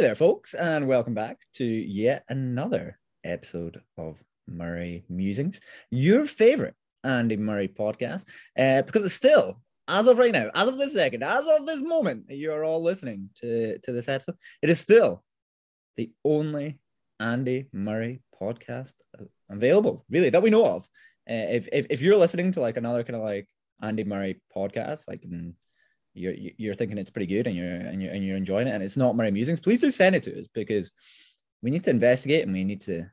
there, folks, and welcome back to yet another episode of Murray Musings, your favorite Andy Murray podcast, uh, because it's still, as of right now, as of this second, as of this moment you're all listening to, to this episode, it is still the only Andy Murray podcast available, really, that we know of. Uh, if, if, if you're listening to like another kind of like Andy Murray podcast, like in you're you're thinking it's pretty good and you're and you're and you're enjoying it and it's not Murray Musings, please do send it to us because we need to investigate and we need to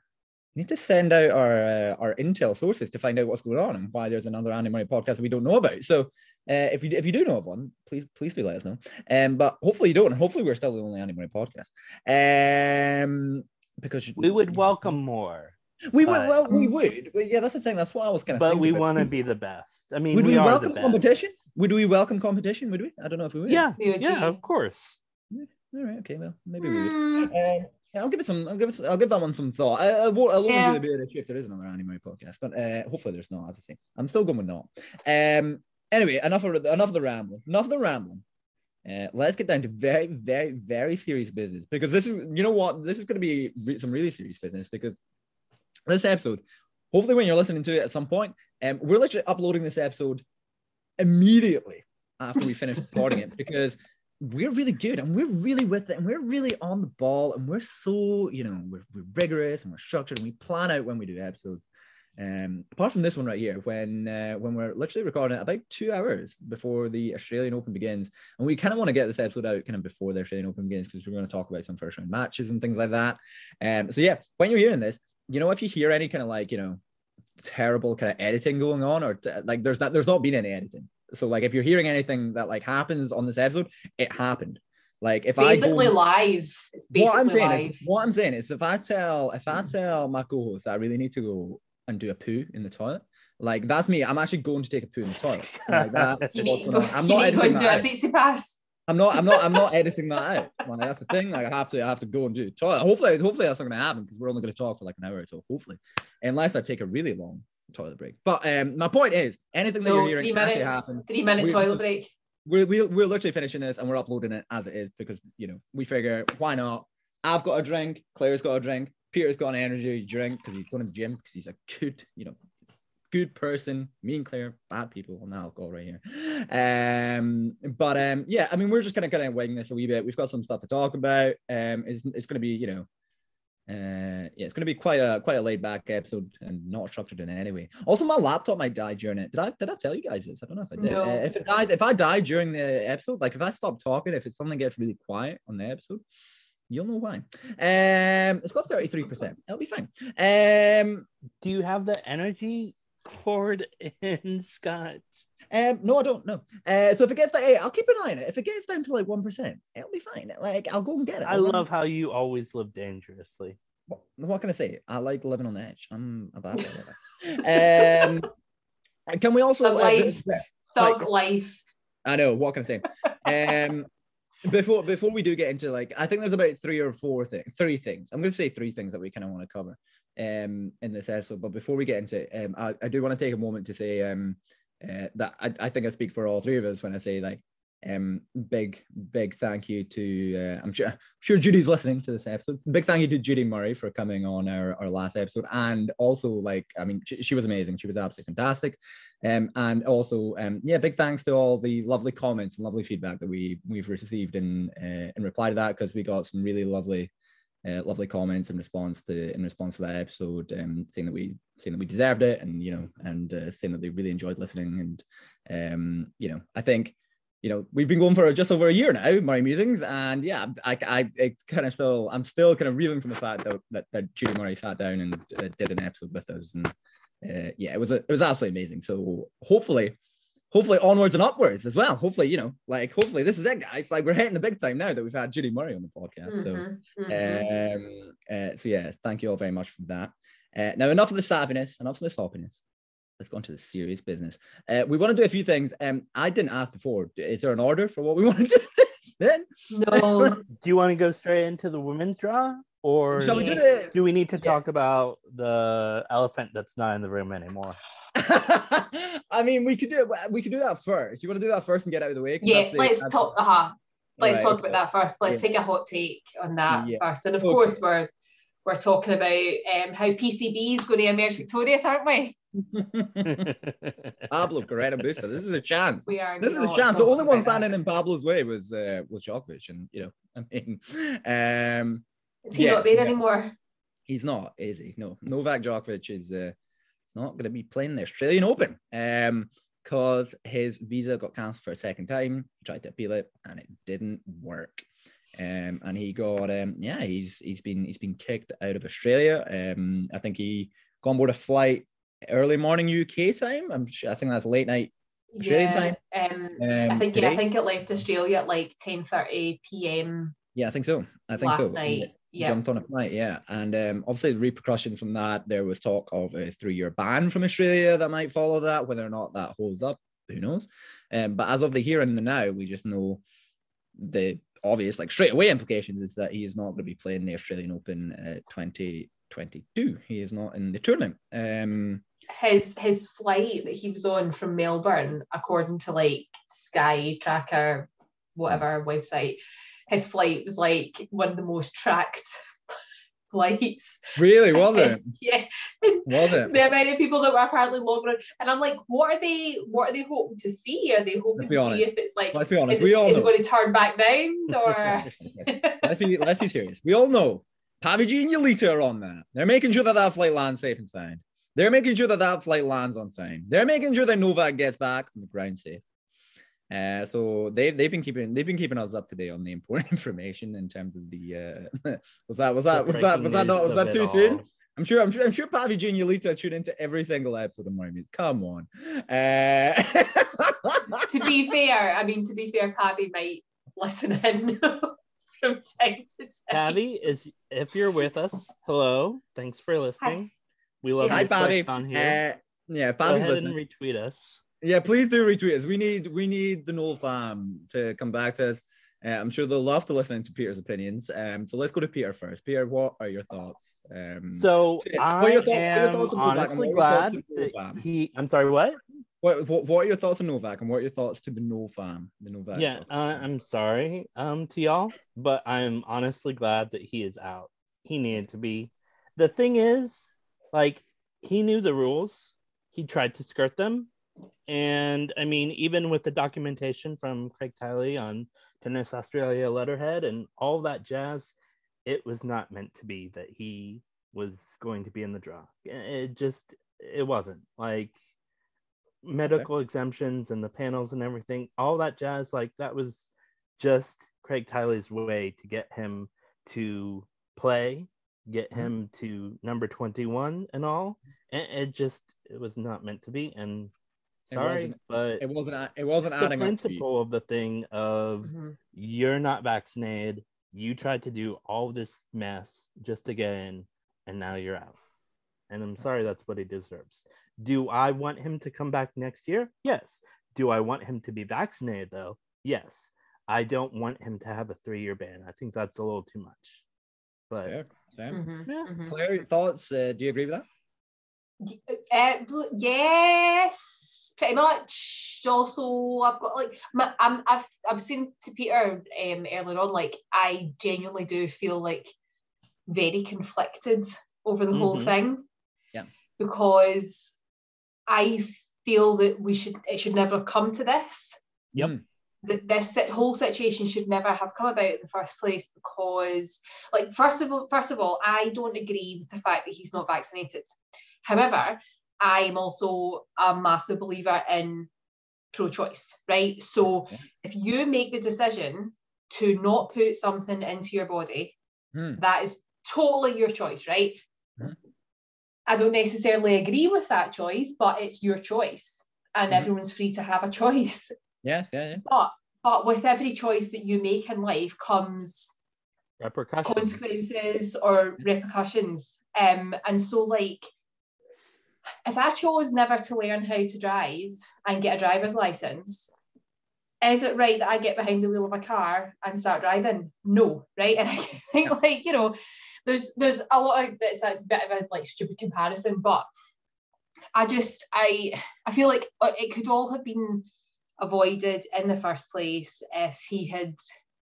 need to send out our uh, our intel sources to find out what's going on and why there's another Andy Murray podcast that we don't know about. So uh, if you if you do know of one, please please do let us know. Um, but hopefully you don't. Hopefully we're still the only Andy Murray podcast. Um, because we would welcome more. We would, well, we would. But yeah, that's the thing. That's what I was kind of. But we want to be the best. I mean, would we, we welcome competition? Would we welcome competition? Would we? I don't know if we would. Yeah, yeah, of course. All right. Okay. Well, maybe we would. Um, I'll give it some. I'll give it. I'll give that one some thought. I, I won't. I'll yeah. only do the bit if there is another Andy Murray podcast, but uh, hopefully there's not. As I say, I'm still going with not. Um. Anyway, enough of enough of the rambling. Enough of the rambling. Uh, let's get down to very, very, very serious business because this is, you know what, this is going to be re- some really serious business because this episode, hopefully, when you're listening to it at some point, um, we're literally uploading this episode immediately after we finish recording it because we're really good and we're really with it and we're really on the ball and we're so you know we're, we're rigorous and we're structured and we plan out when we do episodes. Um apart from this one right here when uh, when we're literally recording it about two hours before the australian open begins and we kind of want to get this episode out kind of before the australian open begins because we're going to talk about some first round matches and things like that. Um so yeah when you're hearing this you know if you hear any kind of like you know terrible kind of editing going on or t- like there's not there's not been any editing so like if you're hearing anything that like happens on this episode, it happened. Like if it's basically I go, live. It's basically what I'm saying live. Is, what I'm saying is if I tell if I mm. tell my co-host I really need to go and do a poo in the toilet, like that's me. I'm actually going to take a poo in the toilet. Like that, you need to go, I'm not editing that do a pass. I'm not. I'm not. I'm not editing that out. Like, that's the thing. Like I have to. I have to go and do. Toilet. Hopefully, hopefully that's not going to happen because we're only going to talk for like an hour. Or so hopefully, unless I take a really long toilet break. But um, my point is, anything that no, you're hearing three minutes, happen. Three minute toilet break. We're, we're, we're literally finishing this and we're uploading it as it is because, you know, we figure why not? I've got a drink, Claire's got a drink, Peter's got an energy drink because he's going to the gym because he's a good, you know, good person. Me and Claire, bad people on the alcohol right here. Um, but um, yeah, I mean, we're just gonna kind of wing this a wee bit. We've got some stuff to talk about. Um, it's, it's going to be, you know, uh, yeah, it's going to be quite a quite a laid back episode and not structured in any way. Also, my laptop might die during it. Did I did I tell you guys this? I don't know if I did. No. Uh, if it dies, if I die during the episode, like if I stop talking, if it's something gets really quiet on the episode, you'll know why. Um, it's got thirty three percent. It'll be fine. Um, do you have the energy cord in Scott? Um, no, I don't know. Uh, so if it gets to eight, I'll keep an eye on it. If it gets down to like one percent, it'll be fine. Like I'll go and get it. I I'll love how you always live dangerously. What, what can I say? I like living on the edge. I'm a bad boy. um, can we also Thug life, uh, thug like, life? I know. What can I say? Um, before before we do get into like, I think there's about three or four things, three things. I'm going to say three things that we kind of want to cover um in this episode. But before we get into it, um, I, I do want to take a moment to say um uh, that I, I think I speak for all three of us when I say like um big big thank you to uh, I'm sure I'm sure Judy's listening to this episode. Big thank you to Judy Murray for coming on our, our last episode and also like I mean she, she was amazing. She was absolutely fantastic. Um and also um yeah big thanks to all the lovely comments and lovely feedback that we we've received in uh, in reply to that because we got some really lovely uh, lovely comments in response to in response to that episode, um, saying that we saying that we deserved it, and you know, and uh, saying that they really enjoyed listening. And um, you know, I think you know we've been going for just over a year now, Murray Musings, and yeah, I I, I kind of still I'm still kind of reeling from the fact that that, that Judy Murray sat down and uh, did an episode with us, and uh, yeah, it was a, it was absolutely amazing. So hopefully hopefully onwards and upwards as well. Hopefully, you know, like hopefully this is it, guys. Like we're hitting the big time now that we've had Judy Murray on the podcast. Mm-hmm, so, mm-hmm. um, uh, so yeah, thank you all very much for that. Uh, now, enough of the savviness, enough of the sloppiness. Let's go into the serious business. Uh, we want to do a few things. Um, I didn't ask before. Is there an order for what we want to do then? No. do you want to go straight into the women's draw? Or Shall we do, it? do we need to talk about the elephant that's not in the room anymore? I mean, we could do it. We could do that first. You want to do that first and get out of the way? Yeah, let's talk. Uh huh. let's right, talk okay. about that first. Let's yeah. take a hot take on that yeah. first. And of okay. course, we're we're talking about um, how PCB is going to emerge victorious, aren't we? Pablo Carreño Busta. This is a chance. We are. This is a chance. The only one standing in Pablo's way was uh, was Djokovic, and you know, I mean, um, is he yeah, not there anymore? He's not, is he? No, Novak Djokovic is. Uh, it's not going to be playing the Australian Open. Um, because his visa got cancelled for a second time. He tried to appeal it and it didn't work. Um, and he got um, yeah, he's he's been he's been kicked out of Australia. Um, I think he got on board a flight early morning UK time. I'm sure, I think that's late night Australian yeah, time. Um, um, I think yeah, I think it left Australia at like 10:30 p.m. Yeah, I think so. I think last so. night. Yeah. Jumped on a flight, yeah. And um, obviously, the repercussions from that, there was talk of a three year ban from Australia that might follow that. Whether or not that holds up, who knows? Um, but as of the here and the now, we just know the obvious, like straight away implications is that he is not going to be playing the Australian Open uh, 2022. He is not in the tournament. Um, his his flight that he was on from Melbourne, according to like Sky Tracker, whatever website, his flight was like one of the most tracked flights. Really, was it? yeah. Was it? The amount of people that were apparently logging on. And I'm like, what are they what are they hoping to see? Are they hoping to honest. see if it's like let's be honest. Is, we it, all is it going to turn back round or let's be let's be serious. We all know Paviji and Yelita are on that. They're making sure that that flight lands safe and sound. They're making sure that that flight lands on time. They're making sure that Novak gets back on the ground safe. Uh, so they they've been keeping they've been keeping us up to date on the important information in terms of the uh, was that was that was that was that not was that too soon? I'm sure I'm sure I'm sure Pavi Junior Lita tune into every single episode of Murray Musings. Come on. Uh... to be fair, I mean to be fair, Pavi might listen in from time to time. Pavi is if you're with us, hello. Thanks for listening. Hi. We love Hi, Pavi. on here. Uh, yeah, Pavi's listening. retweet us. Yeah, please do retweet us. We need we need the Nole fam to come back to us. Uh, I'm sure they'll love to listen to Peter's opinions. Um, so let's go to Peter first. Peter, what are your thoughts? Um, so I thoughts, am honestly glad that he. I'm sorry, what? What, what? What are your thoughts on Novak, and what are your thoughts to the No fam? The Novak. Yeah, uh, I'm sorry, um, to y'all, but I'm honestly glad that he is out. He needed to be. The thing is, like, he knew the rules. He tried to skirt them and I mean, even with the documentation from Craig Tiley on Tennis Australia letterhead and all that jazz, it was not meant to be that he was going to be in the draw. It just, it wasn't like medical okay. exemptions and the panels and everything, all that jazz, like that was just Craig Tiley's way to get him to play, get mm-hmm. him to number 21 and all. And it just, it was not meant to be. And Sorry, it but it wasn't. It wasn't adding the principle of the thing of mm-hmm. you're not vaccinated. You tried to do all this mess just to get in, and now you're out. And I'm sorry, that's what he deserves. Do I want him to come back next year? Yes. Do I want him to be vaccinated though? Yes. I don't want him to have a three year ban. I think that's a little too much. But fair, fair. Mm-hmm. Yeah. Mm-hmm. Claire, thoughts? Uh, do you agree with that? Uh, yes pretty much. Also, I've got like my, I'm I've I've seen to Peter um, earlier on. Like I genuinely do feel like very conflicted over the mm-hmm. whole thing. Yeah. Because I feel that we should it should never come to this. Yep. That this whole situation should never have come about in the first place because, like, first of all, first of all, I don't agree with the fact that he's not vaccinated. However, I'm also a massive believer in pro choice, right? So if you make the decision to not put something into your body, mm. that is totally your choice, right? Mm. I don't necessarily agree with that choice, but it's your choice, and mm. everyone's free to have a choice. Yeah, yeah, yeah. But but with every choice that you make in life comes repercussions, consequences, or repercussions. Um, and so like if I chose never to learn how to drive and get a driver's license, is it right that I get behind the wheel of a car and start driving? No, right? And I think like, you know, there's there's a lot of it's a bit of a like stupid comparison, but I just I I feel like uh, it could all have been avoided in the first place if he had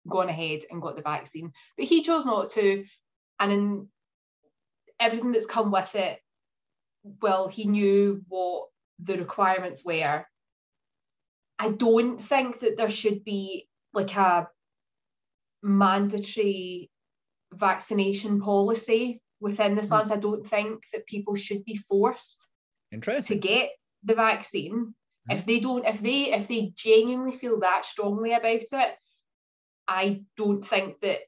gone ahead and got the vaccine. But he chose not to. And in everything that's come with it, well, he knew what the requirements were. I don't think that there should be like a mandatory vaccination policy within the hmm. SLAMs. I don't think that people should be forced to get the vaccine. Hmm. If they don't, if they if they genuinely feel that strongly about it, I don't think that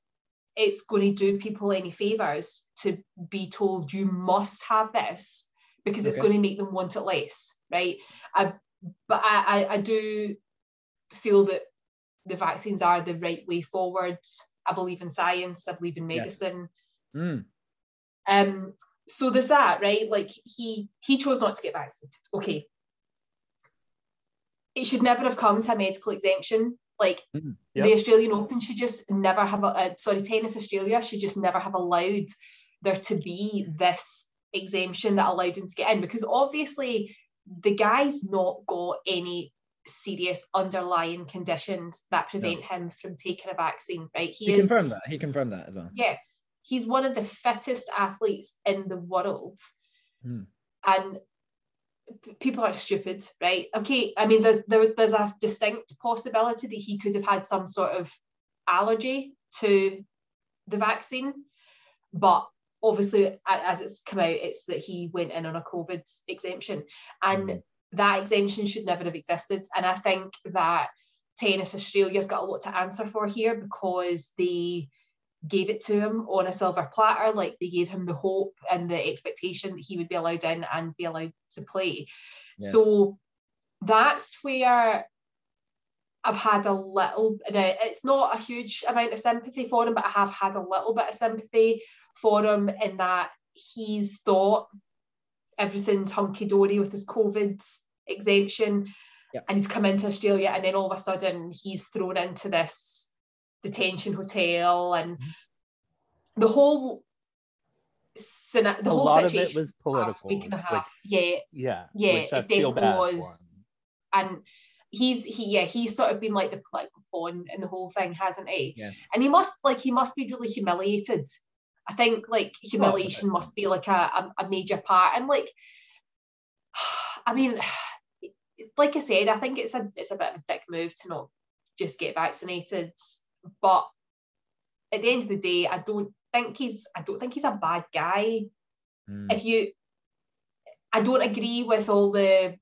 it's going to do people any favors to be told you must have this because it's Okay. going to make them want it less, right? I, but I, I, do feel that the vaccines are the right way forward. I believe in science. I believe in Yes. medicine. Mm, Um, so there's that, right? Like he he chose not to get vaccinated. Okay. It should never have come to a medical exemption. Like Mhm. Yep. the Australian Open should just never have a uh, sorry, Tennis Australia should just never have allowed there to be this exemption that allowed him to get in because obviously the guy's not got any serious underlying conditions that prevent him from taking a vaccine, right? he is confirmed that. He confirmed that as well. yeah, he's one of the fittest athletes in the world. Hmm. And people are stupid, right? Okay, I mean, there's there, there's a distinct possibility that he could have had some sort of allergy to the vaccine, but obviously, as it's come out, it's that he went in on a COVID exemption, and Mhm. that exemption should never have existed. And I think that Tennis Australia's got a lot to answer for here because they gave it to him on a silver platter, like they gave him the hope and the expectation that he would be allowed in and be allowed to play. Yeah. So that's where I've had a little, it's not a huge amount of sympathy for him, but I have had a little bit of sympathy for him in that he's thought everything's hunky dory with his COVID exemption. Yeah. And he's come into Australia, and then all of a sudden he's thrown into this detention hotel, and Mm-hmm. the whole the a whole lot of situation it was for the past political. week and a half. which, yeah, yeah, Yeah, it definitely was. and he's he yeah he's sort of been like the political pawn in the whole thing hasn't he Yeah. and he must like he must be really humiliated i think like humiliation must be like a, a, a major part. And like i mean like i said i think it's a it's a bit of a dick move to not just get vaccinated. But at the end of the day i don't think he's i don't think he's a bad guy. Mm. if you i don't agree with all the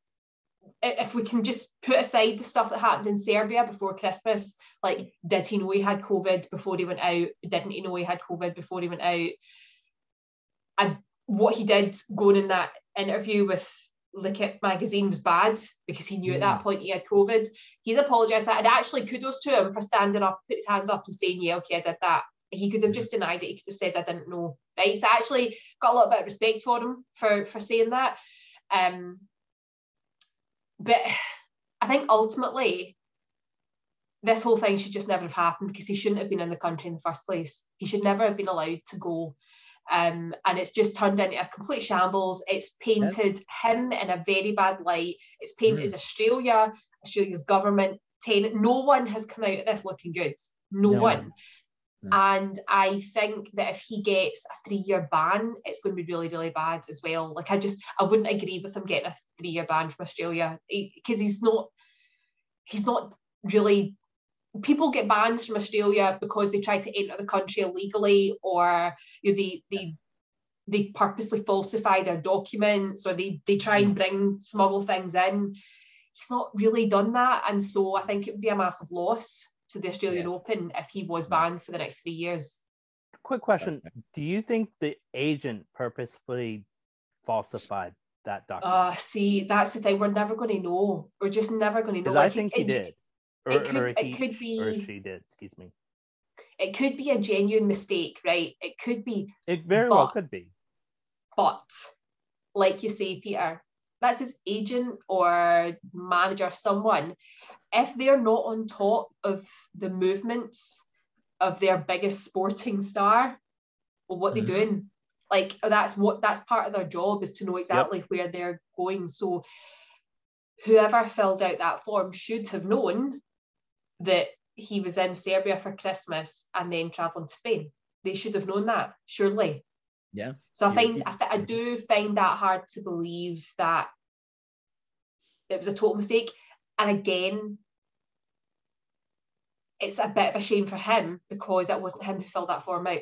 if we can just put aside the stuff that happened in Serbia before Christmas, like did he know he had COVID before he went out? Didn't he know he had COVID before he went out? And what he did going in that interview with L'Equipe magazine was bad because he knew at that point he had COVID. He's apologised that and actually kudos to him for standing up, put his hands up and saying, Yeah, okay, I did that. He could have just denied it, he could have said I didn't know. Right. So I actually got a little bit of respect for him for for saying that. Um but I think ultimately, this whole thing should just never have happened because he shouldn't have been in the country in the first place. He should never have been allowed to go. Um, and it's just turned into a complete shambles. It's painted him in a very bad light. It's painted Australia, Australia's government. No one has come out of this looking good. No, No. one. No. And I think that if he gets a three-year ban, it's going to be really, really bad as well. Like I just, I wouldn't agree with him getting a three-year ban from Australia because he's not, he's not really. People get bans from Australia because they try to enter the country illegally, or you know, they they they purposely falsify their documents, or they they try and mm. bring smuggle things in. He's not really done that, and so I think it would be a massive loss to the Australian Yeah. Open if he was banned for the next three years. Quick question: Do you think the agent purposefully falsified that document? Uh see, that's the thing. We're never going to know. We're just never going to know. Because I think it- he it- did, or, it could- or it he, could or she did. Excuse me. It could be a genuine mistake, right? It could be, It very well could be. but like you say, Peter, that's his agent or manager, someone. If they're not on top of the movements of their biggest sporting star, well, what Mhm. they doing? Like that's what that's part of their job is to know exactly where they're going. So whoever filled out that form should have known that he was in Serbia for Christmas and then traveling to Spain. They should have known that, surely. Yeah. So I find I, I do find that hard to believe that it was a total mistake. And again, it's a bit of a shame for him because it wasn't him who filled that form out.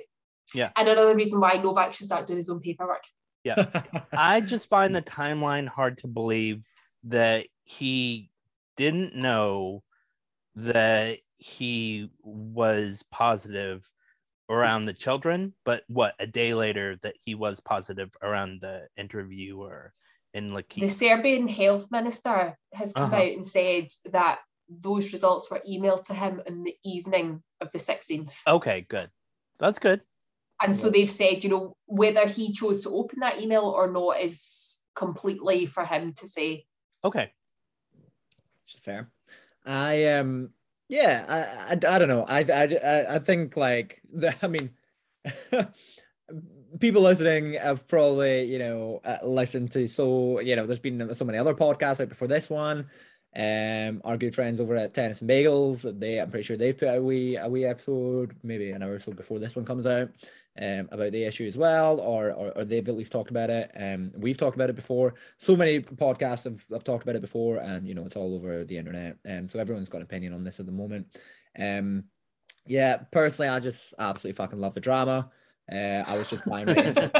Yeah. And another reason why Novak should start doing his own paperwork. Yeah. I just find the timeline hard to believe that he didn't know that he was positive around the children, but what a day later that he was positive around the interviewer in like The Serbian health minister has come Uh-huh. out and said that those results were emailed to him in the evening of the 16th. Okay, good. That's good. And so they've said, you know, whether he chose to open that email or not is completely for him to say. Okay. Which is fair. I um yeah, I, I, I don't know. I, I I- think like the I mean people listening have probably you know uh, listened to so you know there's been so many other podcasts out before this one. Um, our good friends over at Tennis and Bagels, they I'm pretty sure they've put a wee a wee episode, maybe an hour or so before this one comes out, um, about the issue as well, or, or or they've at least talked about it. Um, we've talked about it before. So many podcasts have, have talked about it before, and you know it's all over the internet. Um, so everyone's got an opinion on this at the moment. Um, yeah, personally, I just absolutely fucking love the drama. Uh, I was just fine with it.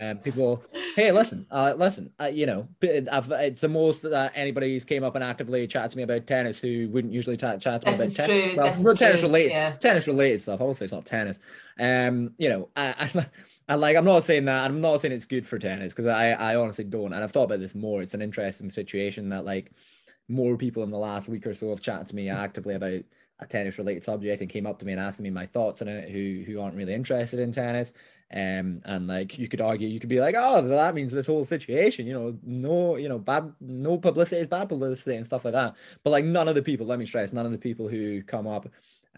Um, people, hey, listen, uh, listen, uh, you know, I've, it's the most that anybody's came up and actively chatted to me about tennis who wouldn't usually chat, chat to me This about tennis. Well, tennis true, related, yeah. tennis related stuff. I say it's not tennis. Um, you know, I, I, I like, I'm not saying that. I'm not saying it's good for tennis because I, I honestly don't. And I've thought about this more. It's an interesting situation that like more people in the last week or so have chatted to me actively about a tennis related subject and came up to me and asked me my thoughts on it who who aren't really interested in tennis. Um and like you could argue you could be like oh that means this whole situation you know no you know bad no publicity is bad publicity and stuff like that. But like none of the people let me stress none of the people who come up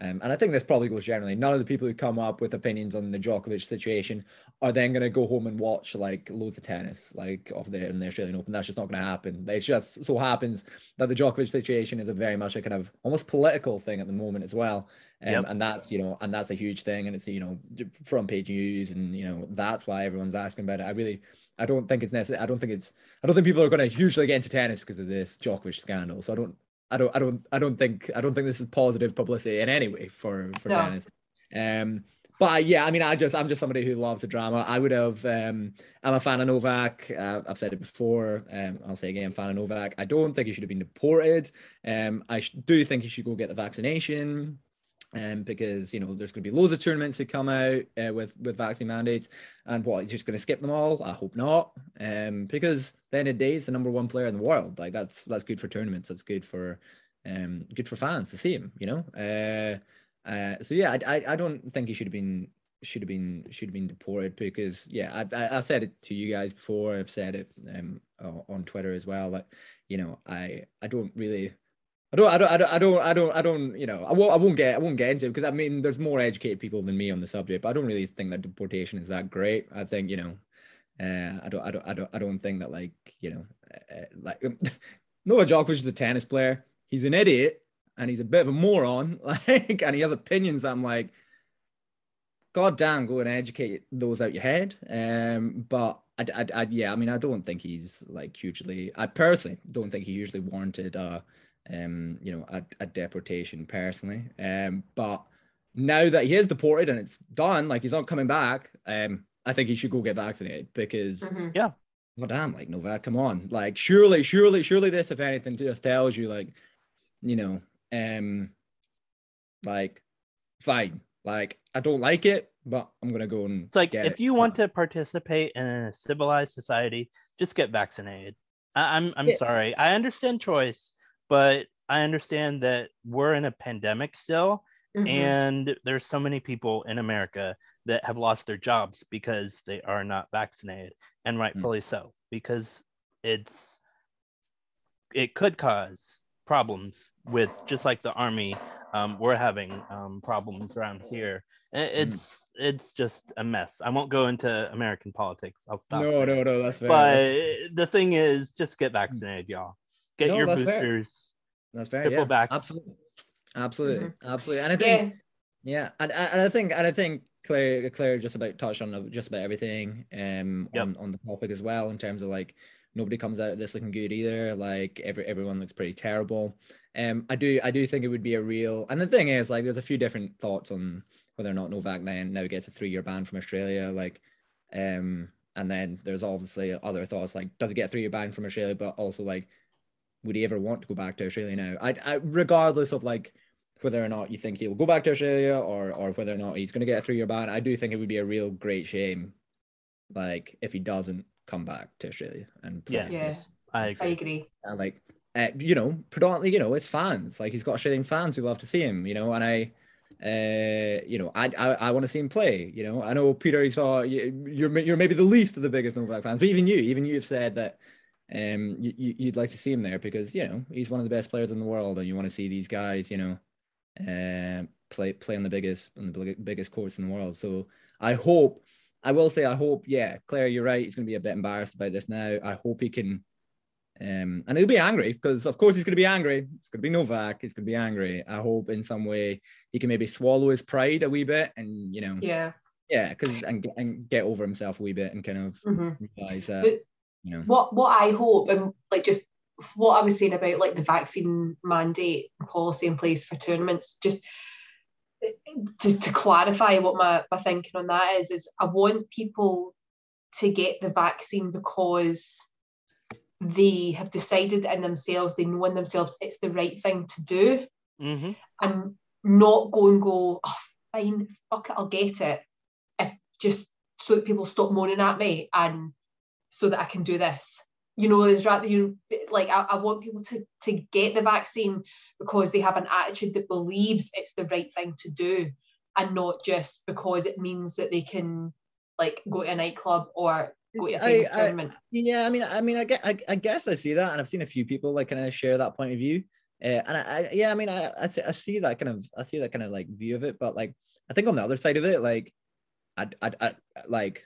um, and I think this probably goes generally. None of the people who come up with opinions on the Djokovic situation are then going to go home and watch like loads of tennis, like off there in the Australian Open. That's just not going to happen. It just so happens that the Djokovic situation is a very much a kind of almost political thing at the moment as well. Um, Yep. And that's, you know, and that's a huge thing. And it's, you know, front page news. And, you know, that's why everyone's asking about it. I really, I don't think it's necessary. I don't think it's, I don't think people are going to hugely get into tennis because of this Djokovic scandal. So I don't, I don't, I don't, I don't think, I don't think this is positive publicity in any way for for No. tennis. Um, but yeah, I mean, I just, I'm just somebody who loves the drama. I would have, um, I'm a fan of Novak. Uh, I've said it before. Um, I'll say again, fan of Novak. I don't think he should have been deported. Um, I sh- do think he should go get the vaccination. Um, because you know there's going to be loads of tournaments that come out uh, with with vaccine mandates, and what he's just going to skip them all? I hope not. Um, because then the day he's the number one player in the world. Like that's that's good for tournaments. That's good for um good for fans to see him. You know. Uh, uh. So yeah, I I, I don't think he should have been should have been should have been deported because yeah I- I've said it to you guys before. I've said it um on Twitter as well. That you know I I don't really. I don't, I don't, I don't, I don't, I don't, I don't, you know, I won't, I won't get, I won't get into it because I mean, there's more educated people than me on the subject, but I don't really think that deportation is that great. I think, you know, uh, I don't, I don't, I don't, I don't think that like, you know, uh, like Novak Djokovic is a tennis player. He's an idiot and he's a bit of a moron, like, and he has opinions. I'm like, God damn, go and educate those out your head. Um, but I, I, I, yeah, I mean, I don't think he's like hugely. I personally don't think he usually warranted, uh, um, you know, a, a deportation personally. Um, but now that he is deported and it's done, like he's not coming back. Um, I think he should go get vaccinated because Mhm. well, damn, like Novak, come on, like surely, surely, surely, this, if anything, just tells you, like, you know, um, like, fine, like I don't like it, but I'm gonna go and It's like get if it. you want to participate in a civilized society, just get vaccinated. I, I'm I'm Yeah. sorry. I understand choice, but I understand that we're in a pandemic still, Mhm. and there's so many people in America that have lost their jobs because they are not vaccinated, and rightfully so, because it's it could cause problems with just like the army. Um, we're having um, problems around here. I- It's it's just a mess. I won't go into American politics. I'll stop. no, there. no, no, that's fair. But that's, the thing is, just get vaccinated, y'all. Get No, your that's fair. boosters. that's fair. triple Yeah, backs. absolutely. Absolutely, absolutely, and I think Yeah, yeah, and, and I think and I think Claire Claire just about touched on just about everything um Yep. on, on the topic as well in terms of like nobody comes out of this looking good either. Like every everyone looks pretty terrible. Um, I do I do think it would be a real and the thing is like there's a few different thoughts on whether or not Novak then now gets a three year ban from Australia. Like, um, and then there's obviously other thoughts like does it get a three year ban from Australia, but also like would he ever want to go back to Australia now? I, I regardless of like whether or not you think he'll go back to Australia or or whether or not he's going to get a three year ban, I do think it would be a real great shame, like if he doesn't come back to Australia and play. Yes. Yeah. I agree. I agree. agree. And like, uh, you know, predominantly, you know, it's fans. Like he's got Australian fans who love to see him, you know, and I, uh, you know, I I, I want to see him play. You know, I know Peter, you saw you- you're you're maybe the least of the biggest Novak fans, but even you, even you have said that. Um, you, you'd like to see him there because you know he's one of the best players in the world, and you want to see these guys, you know, um, play play on the biggest on the big- biggest courts in the world. So I hope, I will say, I hope, yeah, Claire, you're right. He's going to be a bit embarrassed about this now. I hope he can, um, and he'll be angry because, of course, he's going to be angry. It's going to be Novak. He's going to be angry. I hope in some way he can maybe swallow his pride a wee bit, and you know, Yeah. yeah, because and, get- and get over himself a wee bit and kind of hmm realize that, But- you know, What what I hope and like just what I was saying about like the vaccine mandate policy in place for tournaments, just just to clarify what my, my thinking on that is, is I want people to get the vaccine because they have decided in themselves, they know in themselves it's the right thing to do hmm and not go and go, oh, fine, fuck it, I'll get it. If just so that people stop moaning at me and so that I can do this. You know, there's rather you like I, I want people to to get the vaccine because they have an attitude that believes it's the right thing to do and not just because it means that they can like go to a nightclub or go to a tennis I- tournament. Yeah, I mean, I mean, I get, I, I guess I see that, and I've seen a few people like kind of share that point of view. Uh, and I, I, yeah, I mean, I, I, see, I see that kind of, I see that kind of like view of it, but like, I think on the other side of it, like, I, I, I like,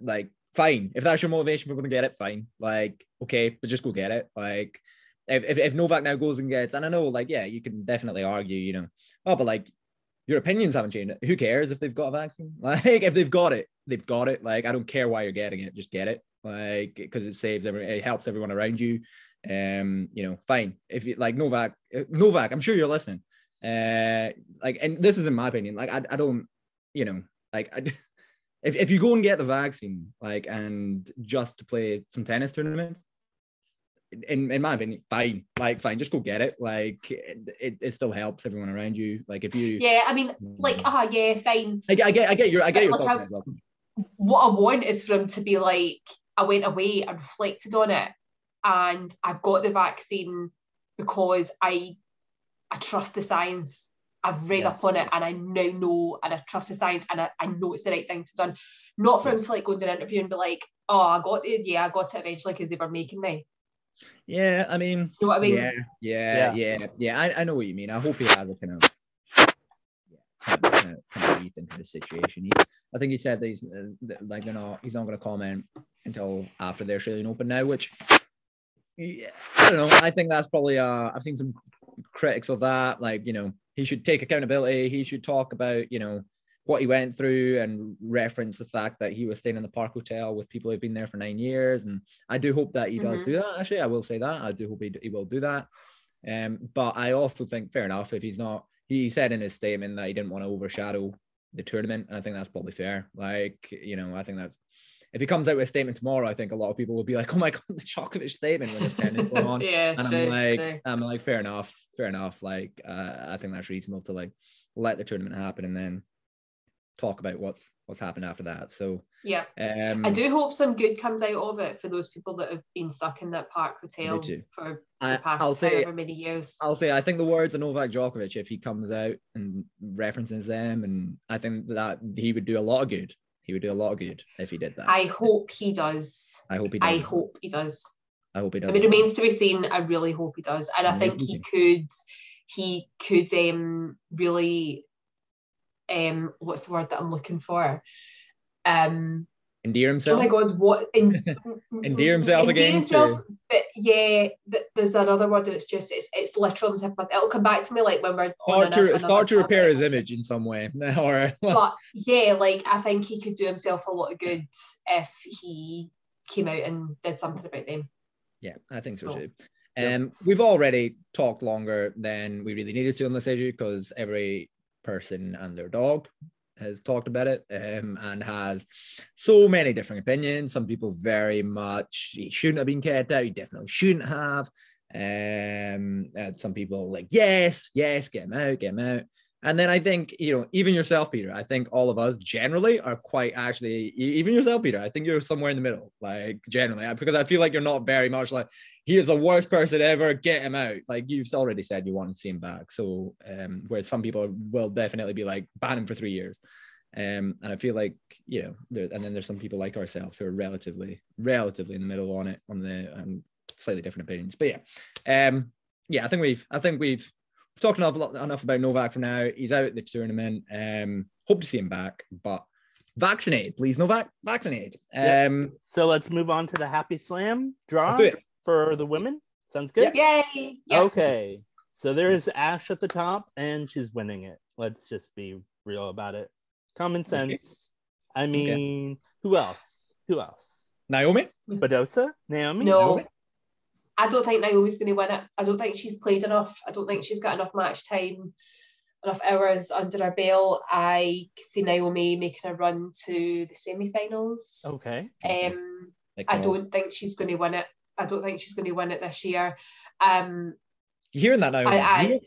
like, fine, if that's your motivation for going to get it, fine. Like, okay, but just go get it. Like, if, if, if Novak now goes and gets, and I know, like, yeah, you can definitely argue, you know, oh, but like, your opinions haven't changed. Who cares if they've got a vaccine? Like, if they've got it, they've got it. Like, I don't care why you're getting it, just get it. Like, because it saves every, it helps everyone around you. Um, you know, fine. If you like Novak, uh, Novak, I'm sure you're listening. Uh, like, and this is in my opinion. Like, I, I don't, you know, like, I, if if you go and get the vaccine, like, and just to play some tennis tournaments, in, in my opinion, fine. Like, fine, just go get it. Like, it, it, still helps everyone around you. Like, if you, Yeah, I mean, like, ah, yeah, fine. I, get- I get, I get your, I get your Like thoughts how- on it as well. what I want is for him to be like, I went away and reflected on it, and I've got the vaccine because I I trust the science. I've read up on it and I now know and I trust the science and I, I know it's the right thing to be done. Not for him to like go into an interview and be like, oh, I got it, yeah, I got it eventually because they were making me. Yeah, I mean, You know what I mean? yeah, yeah, yeah, yeah. I, I know what you mean. I hope he has a kind of yeah, kind of, kind of, kind of rethink the situation. He, I think he said that he's uh, that, like they're not he's not going to comment until after the Australian Open now, which yeah, I don't know. I think that's probably uh I've seen some critics of that. Like you know he should take accountability. He should talk about you know what he went through and reference the fact that he was staying in the Park Hotel with people who've been there for nine years. And I do hope that he does Mhm. do that. Actually, I will say that. I do hope he, he will do that. Um, but I also think fair enough if he's not. He said in his statement that he didn't want to overshadow the tournament, and I think that's probably fair. Like you know, I think that's if he comes out with a statement tomorrow, I think a lot of people will be like, "Oh my god, the Djokovic statement when this tournament's going on." yeah, and true, I'm like, true. I'm like, fair enough, fair enough. Like, uh, I think that's reasonable to like let the tournament happen and then talk about what's what's happened after that. So, Yeah. um, I do hope some good comes out of it for those people that have been stuck in that park hotel for I, the past I'll say, however many years. I'll say, I think the words of Novak Djokovic, if he comes out and references them, and I think that he would do a lot of good. He would do a lot of good if he did that. I hope he does. I hope he does. I hope he does. I hope he does. If it remains to be seen, I really hope he does. And I think he could he could um really um what's the word that I'm looking for? Um endear himself. oh my god, what in, Endear himself endear again himself, to- but yeah, th- there's another word and it's just it's it's literal tip of It'll come back to me like when we're Start to, start to repair topic. his image in some way. or But yeah, like I think he could do himself a lot of good if he came out and did something about them. Yeah, I think so So, too. yep. Um, we've already talked longer than we really needed to on this issue because every person and their dog has talked about it um, and has so many different opinions. Some people very much he shouldn't have been kept out. He definitely shouldn't have. Um, and some people like yes, yes, get him out, get him out. And then I think you know even yourself, Peter. I think all of us generally are quite actually even yourself, Peter. I think you're somewhere in the middle, like generally, because I feel like you're not very much like he is the worst person ever. Get him out. Like you've already said, you want to see him back. So, um, where some people will definitely be like ban him for three years. Um, and I feel like you know, there, and then there's some people like ourselves who are relatively, relatively in the middle on it, on the um, slightly different opinions. But yeah, um, yeah, I think we've, I think we've, we've talked enough, enough about Novak for now. He's out at the tournament. Um, hope to see him back, but vaccinated, please, Novak, vaccinated. Um, So let's move on to the Happy Slam draw Let's do it. For the women. Sounds good. Yay! Yeah. Okay. So there's Ash at the top, and she's winning it. Let's just be real about it. Common sense. I mean, who else? Who else? Naomi, Badosa? Naomi? No, Naomi? I don't think Naomi's going to win it. I don't think she's played enough. I don't think she's got enough match time, enough hours under her belt. I could see Naomi making a run to the semi-finals. Okay. Um, I uh, don't think she's going to win it. I don't think she's going to win it this year. Um, You hearing that, Naomi? I- I- You-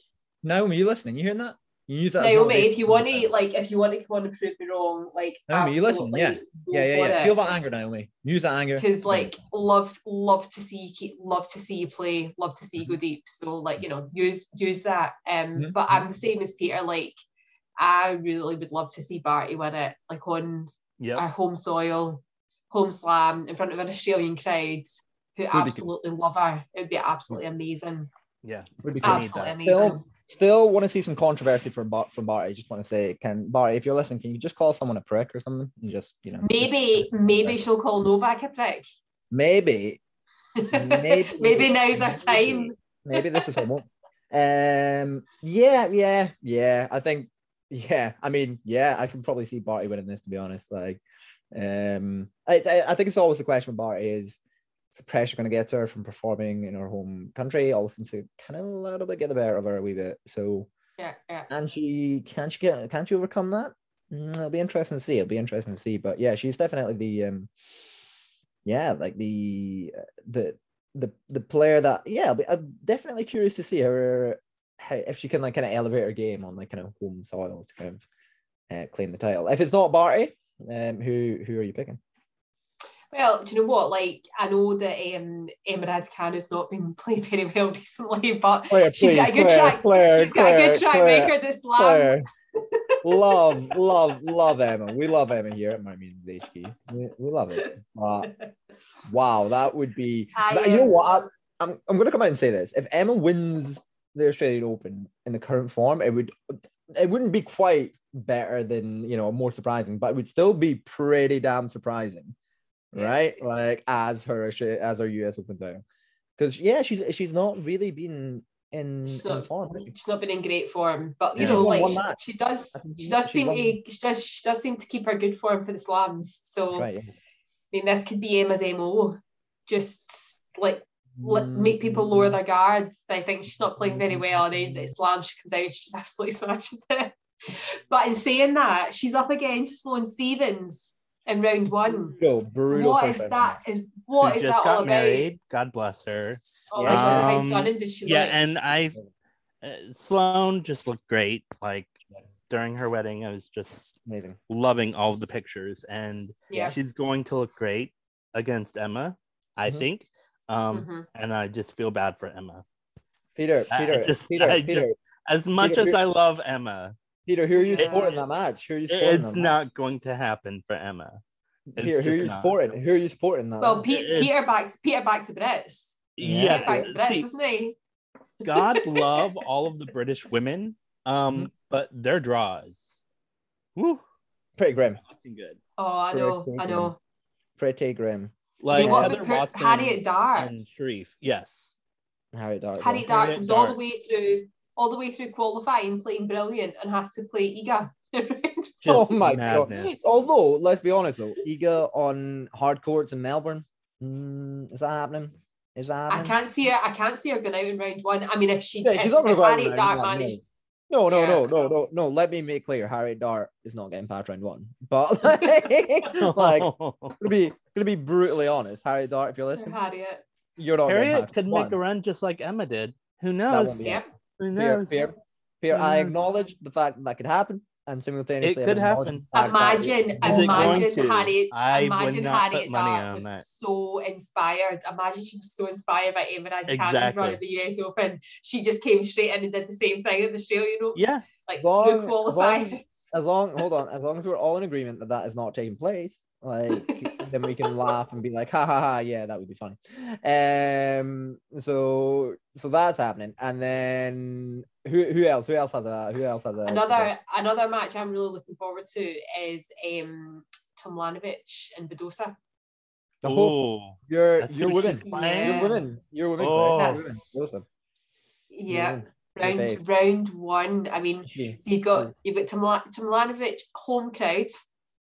Naomi, you listening? You hearing that? You use that. Naomi, if you want to, like, if you want to come on and prove me wrong, like, Naomi, you listen, yeah. Yeah, yeah, yeah. Feel that anger, Naomi. Use that anger. because like love love to see you keep love to see you play love to see you go Mm-hmm. deep so like you know use use that um Mhm, but i'm the same as peter like i really would love to see barty win it like on Yep. our home soil home slam in front of an australian crowd who cool. absolutely love her it would be absolutely amazing Yeah. Would be cool. Need absolutely that. amazing Still, still want to see some controversy from Bar- from Barty. Just want to say, can Barty, if you're listening, can you just call someone a prick or something? And just you know, maybe maybe she'll call novak a prick maybe, maybe, maybe now's our time Maybe this is her moment. Um, yeah, yeah, yeah. I think, yeah. I mean, yeah. I can probably see Barty winning this. To be honest, like, um, I, I, I think it's always the question with Barty is, is the pressure going to get to her from performing in her home country? all seems to kind of a little bit get the better of her a wee bit. So, yeah yeah and she Can't she get can she overcome that? Mm, it'll be interesting to see. It'll be interesting to see. But yeah, she's definitely the um, yeah, like the uh, the the the player that yeah, I'll be, I'm definitely curious to see her how, if she can like kind of elevate her game on like kind of home soil to kind of uh, claim the title. If it's not Barty, um, who who are you picking? Well, do you know what? Like, I know that um, Emma has not been playing very well recently, but Claire, she's got a good Claire, track. Claire, she's got a good track record this slams. love, love, love Emma. We love Emma here at Murray Musings HQ. We, we love it. But wow, that would be. I, you know what? I, I'm I'm gonna come out and say this. If Emma wins the Australian Open in the current form, it would it wouldn't be quite better than you know more surprising, but it would still be pretty damn surprising, Yeah. right? Like as her as her US Open title, because yeah, she's she's not really been in, She's in not- form. She's not been in great form, but you Yeah. know, like she, she does, she she- does she's seem won- to, she does, she does seem to keep her good form for the slams. So Right. I mean, this could be Emma's mo, just like make people lower mm. their guards. They think she's not playing very well, and then the mm. slam she comes out, she's absolutely smashes it. But in saying that, she's up against Sloane Stevens in round one. brutal, brutal. What first is round. that? Is what Who is just that got all about? God bless her. Oh, Yeah. yeah. Um, stunning Yeah, look? and I, uh, Sloane just looked great. Like during her wedding, I was just Amazing. loving all the pictures, and yeah. she's going to look great against Emma, I Mhm. think. Um, Mhm. and I just feel bad for Emma. Peter, I Peter, just- Peter, I Peter, just- As much Peter, as Peter- I love Emma, Peter, who are you Yeah. supporting that match? Who are you supporting? it's that match? not going to happen for Emma. it's Peter, who are just you not. supporting? Who are you supporting that? Well, match? Pe- Peter backs Peter backs the Brits. Yeah, Peter backs the Brits, see, doesn't he? God love all of the British women, um, but their draws, woo, pretty grim, fucking good. Oh, I know, I know. pretty grim. Like what Heather about per- Watson Harriet Dart? and Sharif. Yes. Harry Dart. Harriet though. Dart Harriet comes all the way through, all the way through qualifying, playing brilliant, and has to play Iga. Oh my madness. god! Although, let's be honest though, Iga on hard courts in Melbourne, mm, is that happening? Is that I can't see her. I can't see her going out in round one. I mean, if she, Yeah, if, she's not gonna if go out Harriet Dart one, no. managed, No, no, Yeah, no, no, no, no. Let me make clear, Harry Dart is not getting past round one. But like, like to be going to be brutally honest, Harry Dart, if you're listening, Harriet. you're not Harriet past could one. make a run just like Emma did. Who That knows? won't be Who Fair, knows? fair, fair. I acknowledge the fact that that could happen, and simultaneously, It could happen. the fact that Imagine, it Is it imagine to? Harriet. I imagine Harriet money Dart was that. so inspired. Imagine she was so inspired by Emma Raducanu's run Exactly. at the US Open. She just came straight in and did the same thing at the Australian Open. Yeah. like Long- no as long as long hold on as long as we're all in agreement that that is not taking place like then we can laugh and be like ha ha ha yeah that would be funny um so so that's happening and then who who else who else has a who else has a another another match I'm really looking forward to is um Tomljanovic and Badosa. the whole Oh, you're you're who women she's playing? you're women you're women Oh. You're women. That's- Awesome. Yeah, women. Round fave. round one. I mean, She- so you've got you've got Tomla- Tomljanovic home crowd,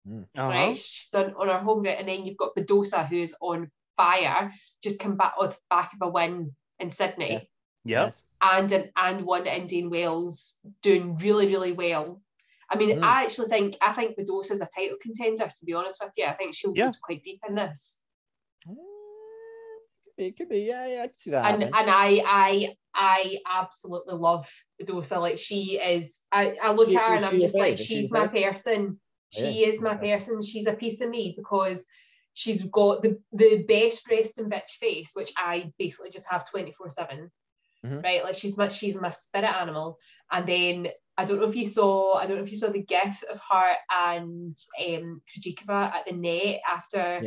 uh-huh. right? She's on, on her home ground, and then you've got Badosa who's on fire, just come back off the back of a win in Sydney. Yeah. Yep. and an, and one at Indian Wells doing really really well. I mean, Mm. I actually think I think Badosa is a title contender. To be honest with you, I think she'll Yeah. go quite deep in this. It could be, yeah, yeah, I can see that. And happening. and I I I absolutely love Badosa. Like she is. I, I look She- at her and I'm just like, fave? She's my person. She Yeah, is my person. She's a piece of me because she's got the the best dressed and bitch face, which I basically just have twenty four seven. Mhm. Right, like she's my she's my spirit animal. And then I don't know if you saw I don't know if you saw the gif of her and um Krejcikova at the net after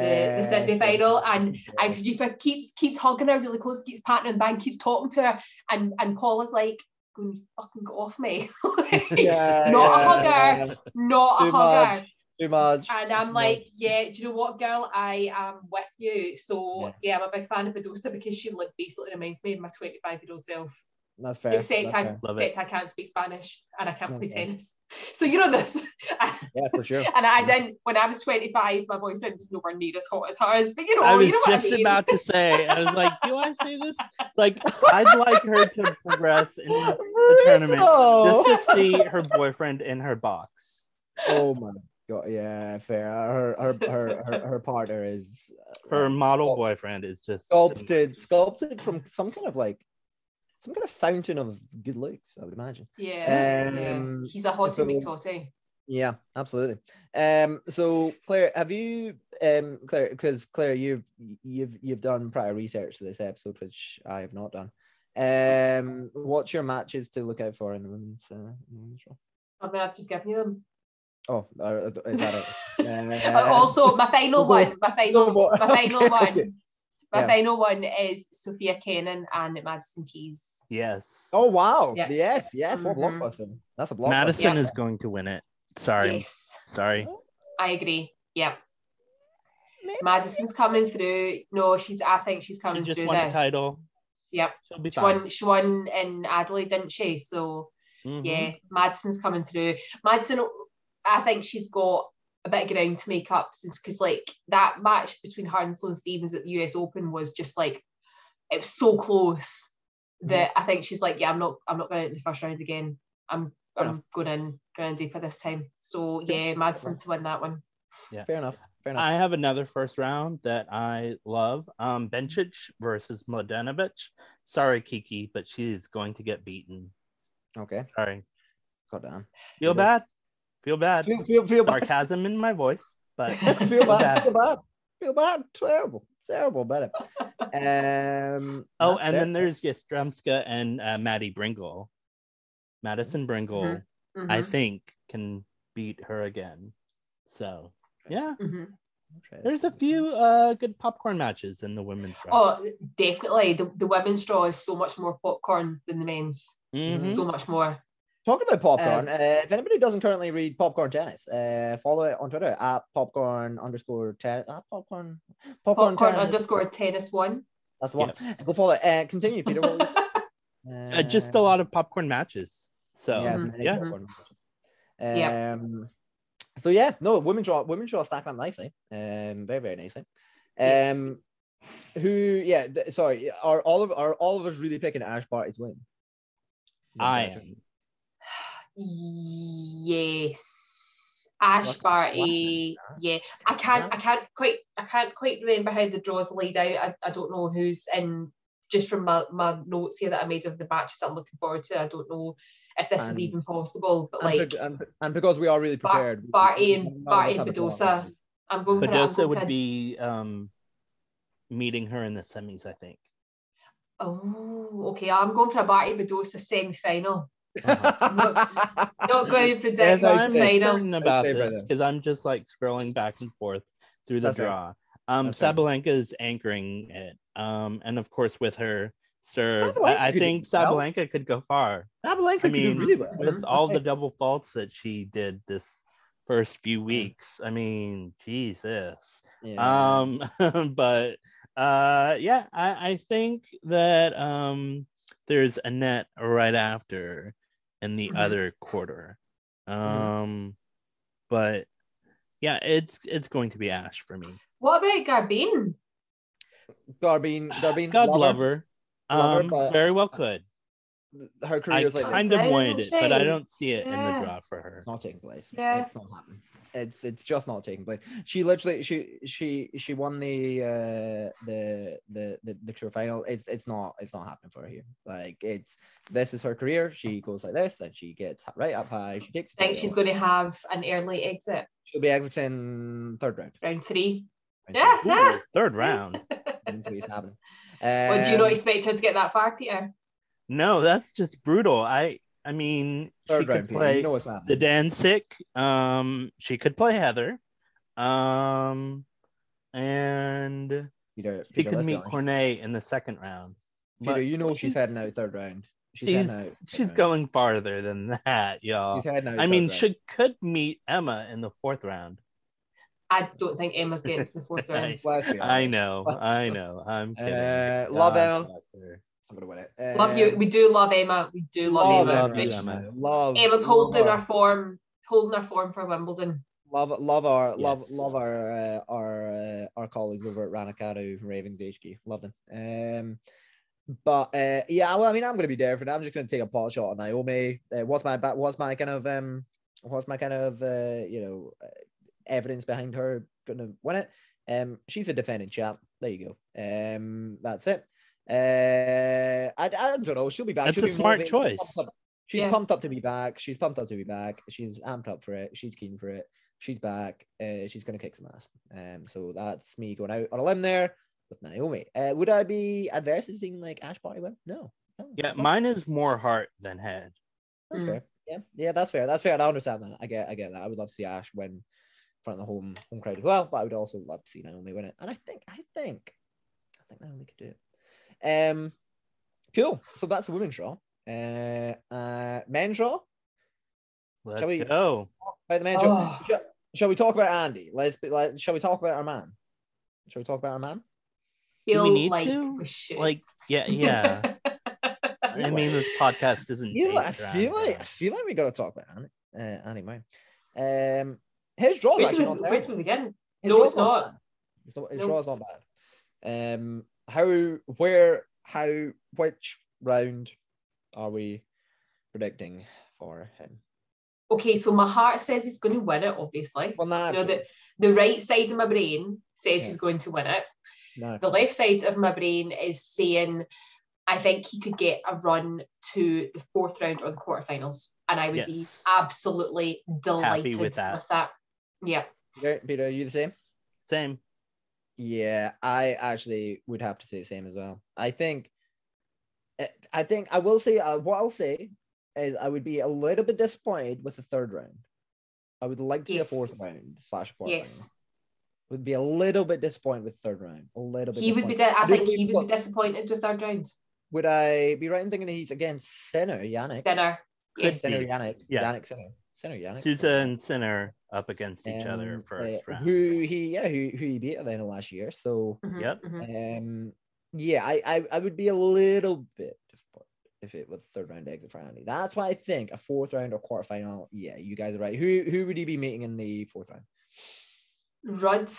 yeah, the Sydney final, and and Krejcikova keeps keeps hugging her really close, keeps patting her back, keeps talking to her, and and Paul is like, "Going fucking get off me." yeah, not a hugger, yeah. not Too a hugger. much. Too much. And I'm much. like, yeah, do you know what, girl? I am with you. So yeah, I'm a big fan of Badosa because she like basically reminds me of my 25 year old self. That's fair. except that's I fair. Love except I can't speak Spanish and I can't play Okay. tennis. So you know this. Yeah, for sure. and I didn't when I was 25, my boyfriend was nowhere near as hot as hers. But you know, I was you know what just I mean. about to say, I was like, do I say this? Like, I'd like her to progress in the tournament Brutal. just to see her boyfriend in her box. Oh my god, yeah, fair. Her her her her, her partner is uh, Her model sculpt- boyfriend is just sculpted sculpted from some kind of like some kind of fountain of good looks, I would imagine. Yeah, Um, yeah. He's a hottie so- McTotty. Yeah, absolutely. Um, so Claire, have you um Claire because Claire, you've you've you've done prior research to this episode, which I have not done. Um, what's your matches to look out for in the women's uh, women's draw? I mean, I've just given you them. Oh, uh, is that it? Uh, also, my final one, my final, so my final okay, one. My Yeah. final one is Sofia Kenin and Madison Keys. yes. Oh wow! Yeah. Yes, yes. What Mhm. blockbuster? That's a blockbuster. Madison Yeah. is going to win it. Sorry. Yes, Sorry. I agree. Yeah, Maybe. Madison's coming through. No, she's. I think she's She coming just through won this. a title. Yep, She'll be she fine. won. She won in Adelaide, didn't she? So Mhm. yeah, Madison's coming through. Madison, I think she's got a bit of ground to make up since because like that match between her and Sloane Stevens at the US Open was just like it was so close that I think she's like, yeah, I'm not, I'm not going into the first round again. I'm, Fair I'm going in, going in deeper this time. So yeah, Madison to win that one. Yeah. Fair enough. Fair enough. I have another first round that I love. Um, Bencic versus Mladenovic. Sorry, Kiki, but she's going to get beaten. okay. Sorry. Go down. Feel bad. Feel bad. Feel feel feel bad. Sarcasm in my voice, but feel bad. Feel bad. Feel bad. Terrible. Terrible about it. Um. Oh, and fair. then there's Yastremska and uh, Maddie Brengle. Madison Brengle, I Mhm, think, can beat her again. So, yeah, mhm. there's a few uh, good popcorn matches in the women's round. Oh, definitely. The, the women's draw is so much more popcorn than the men's. Mhm. So much more. Talking about popcorn, uh, if anybody doesn't currently read Popcorn Tennis, uh, follow it on Twitter at popcorn underscore tennis. At popcorn, Popcorn, Tennis. underscore tennis one. That's the one. Go follow it. Uh, continue, Peter. what were? Uh, just a lot of popcorn matches. So yeah, Mhm. yeah. popcorn matches. Yeah. Um, so yeah, no, women draw women draw stacking up nicely. Um, very very nicely. Yes. Um, who? Yeah, th- sorry. Are all of are all of us really picking Ash Barty to win? I am. Yes. Ash What- Barty. Yeah. I can't I can't quite I can't quite remember how the draws laid out. I, I don't know who's in just from my, my notes here that I made of the matches I'm looking forward to. I don't know if this is even possible. But And, like bec- and, and because we are really Bar- prepared, we- Barty we- and none of Barty and have a draw. Badosa. I'm going for it. I'm Badosa going for would be um meeting her in the semis, I think. Oh, okay. I'm going for a Barty Badosa semi final. Uh-huh. Not going to predict If I'm final. certain about stay this, because I'm just like scrolling back and forth through the That's fair. draw. Um, That's fair. Sabalenka's anchoring it. Um, and of course with her serve, Sabalenka I, I could do think well. Sabalenka could go far. Sabalenka I could do mean, really well. with all the double faults that she did this first few weeks. I mean, Jesus. Yeah. Um, but uh, yeah, I, I think that um, there's a net right after in the Mhm. other quarter. Um, Mm-hmm. but yeah, it's it's going to be Ash for me. What about Garbine? Garbine, Garbine, God love love her. her. Love her, Um, but- very well could. Her career is like kind this. of wanted it, but I don't see it in the draw for her. It's not taking place. Yeah. It's not happening. It's it's just not taking place. She literally she she she won the uh the the the, the tour final. It's it's not it's not happening for her here. Like it's this is her career. She goes like this, and she gets right up high. She takes. I think she's going to have an early exit, She'll be exiting third round. round three. Round Yeah. three. yeah. Third round. Round three happening. Well, do you not Um, expect her to get that far, Peter? No, that's just brutal. I I mean, she could play You know what's the happening. Danzig. Um, she could play Heather. Um, and Peter, she Peter, could meet honest. Cornet in the second round. Peter, But you know she's she's- heading out third round. She's, she's, out. she's round. going farther than that, y'all. She's heading out. I mean, round. she could meet Emma in the fourth round. I don't think Emma's getting to the fourth round. Let's I know, I know. I'm kidding. Uh, love God Emma. Bless her. I'm gonna win it. Love you. Um, We do love Emma. We do love, love Emma. love but Emma. Love. Emma's love holding our- her form, holding her form for Wimbledon. Love, love our, love, Yes. love our, uh, our, uh, our colleagues over at Ranakado Ravens HQ. Love them. Um, but uh, yeah, well, I mean, I'm gonna be there for that. I'm just gonna take a pot shot on Naomi. Uh, what's my, what's my kind of, um, what's my kind of, uh, you know, uh, evidence behind her gonna win it? Um, she's a defending champ. There you go. Um, that's it. Uh, I, I don't know. She'll be back. That's She'll a smart motivated. choice. Pumped up. She's Yeah. pumped up to be back. She's pumped up to be back. She's amped up for it. She's keen for it. She's back. Uh, she's gonna kick some ass. Um, so that's me going out on a limb there with Naomi. Uh, would I be adverse to seeing like Ash Barty win? No. no Yeah, mine is more heart than head. That's Mm. fair. Yeah, yeah, that's fair. That's fair. I understand that. I get, I get that. I would love to see Ash win in front of the home home crowd as well, but I would also love to see Naomi win it. And I think, I think, I think Naomi could do it. Um, cool. So that's the women's draw. Uh, uh, men's draw. Let's we- go. By the men's draw. Oh. Shall, shall we talk about Andy? Let's be like. Shall we talk about our man? Shall we talk about our man? Do we need like to? we. Like, yeah, yeah. I mean, this podcast isn't. I feel, like, I based around feel like I feel like we gotta talk about Andy. Uh, Andy Mine. Um, his draw where, actually do not we, where terrible. do we begin? His No, it's not. bad. It's not, his No. draw's not bad. Um, how, where, how, which round are we predicting for him? Okay, so my heart says he's going to win it, obviously. Well, You know, the, the right side of my brain says Yeah. he's going to win it. The left side of my brain is saying I think he could get a run to the fourth round or the quarterfinals. And I would be absolutely delighted with that. with that. Yeah. Peter, Peter, are you the same? Same. Yeah, I actually would have to say the same as well. I think, eh, I think I will say uh, what I'll say is I would be a little bit disappointed with the third round. I would like to see a fourth round slash fourth Yes. Would be a little bit disappointed with third round. A little bit. He would be, di- I I think he believe would be disappointed with third round. Would I be right in thinking that he's against Sinner, Jannik? Dinner. Could Sinner be. Jannik. Yeah. Jannik Sinner. Sinner Jannik. Sousa and Sinner up against each other first uh, round. Who he yeah who who he beat at the end of last year. So Mhm, Yep. mhm. um yeah I, I I would be a little bit disappointed if it was third round exit for Andy. That's why I think a fourth round or quarterfinal. Yeah, you guys are right. Who who would he be meeting in the fourth round? Rudd,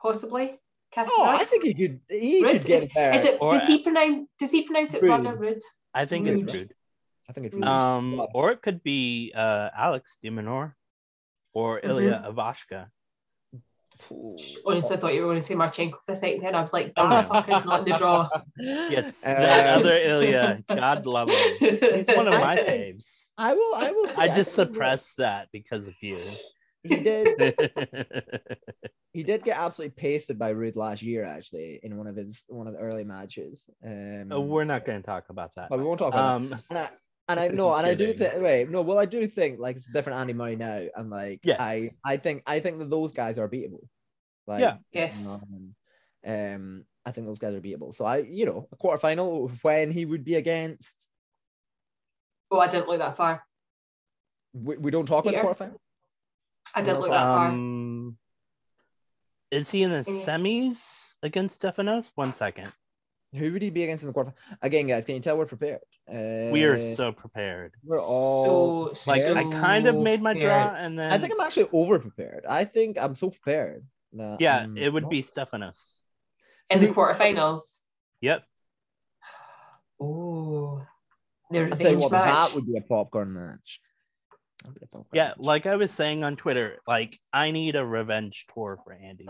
possibly. Casper Oh, Rudd? I think he could he Rudd? could get it there. Is it? Or- Does he pronounce? Does he pronounce it Rude. Rudd or Rudd? I think Rude. it's rude. I think it's Rude. Rude. Um, But- or it could be uh Alex de Minaur or Mhm. Ilya Ivashka. Ooh. Honestly, I thought you were going to say Marchenko for a second. Then I was like, Oh, that no. fucker's not in the draw. Yes, Um, that other Ilya. God love him. He's one of my think- faves. I will. I will. Say, I just think he- suppressed that because of you. He did. He did get absolutely pasted by Rude last year, actually, in one of his one of the early matches. Um, Oh, We're not going to talk about that. But we won't talk about Um, that. And I, know, and I do think. Wait, no. Well, I do think like it's a different Andy Murray now, and like Yes. I, I think, I think that those guys are beatable. Like, Yeah. Yes. um, um, I think those guys are beatable. So I, you know, a quarterfinal when he would be against. Oh, I didn't look that far. We, we don't talk about the Peter? quarterfinal. I didn't look that far. um, is he in the semis against Stefanos? One second. Who would he be against in the quarterfinal? Again, guys, can you tell we're prepared? Uh, we are so prepared. We're all so, Like so I kind of made my draw, and then I think I'm actually over prepared. I think I'm so prepared. That yeah, I'm it would not- be Stefanos. in the who- quarterfinals. Yep. Oh, the I'll tell you revenge what, match. that would be a popcorn match. That would be a popcorn Yeah, match. like I was saying on Twitter, like I need a revenge tour for Andy.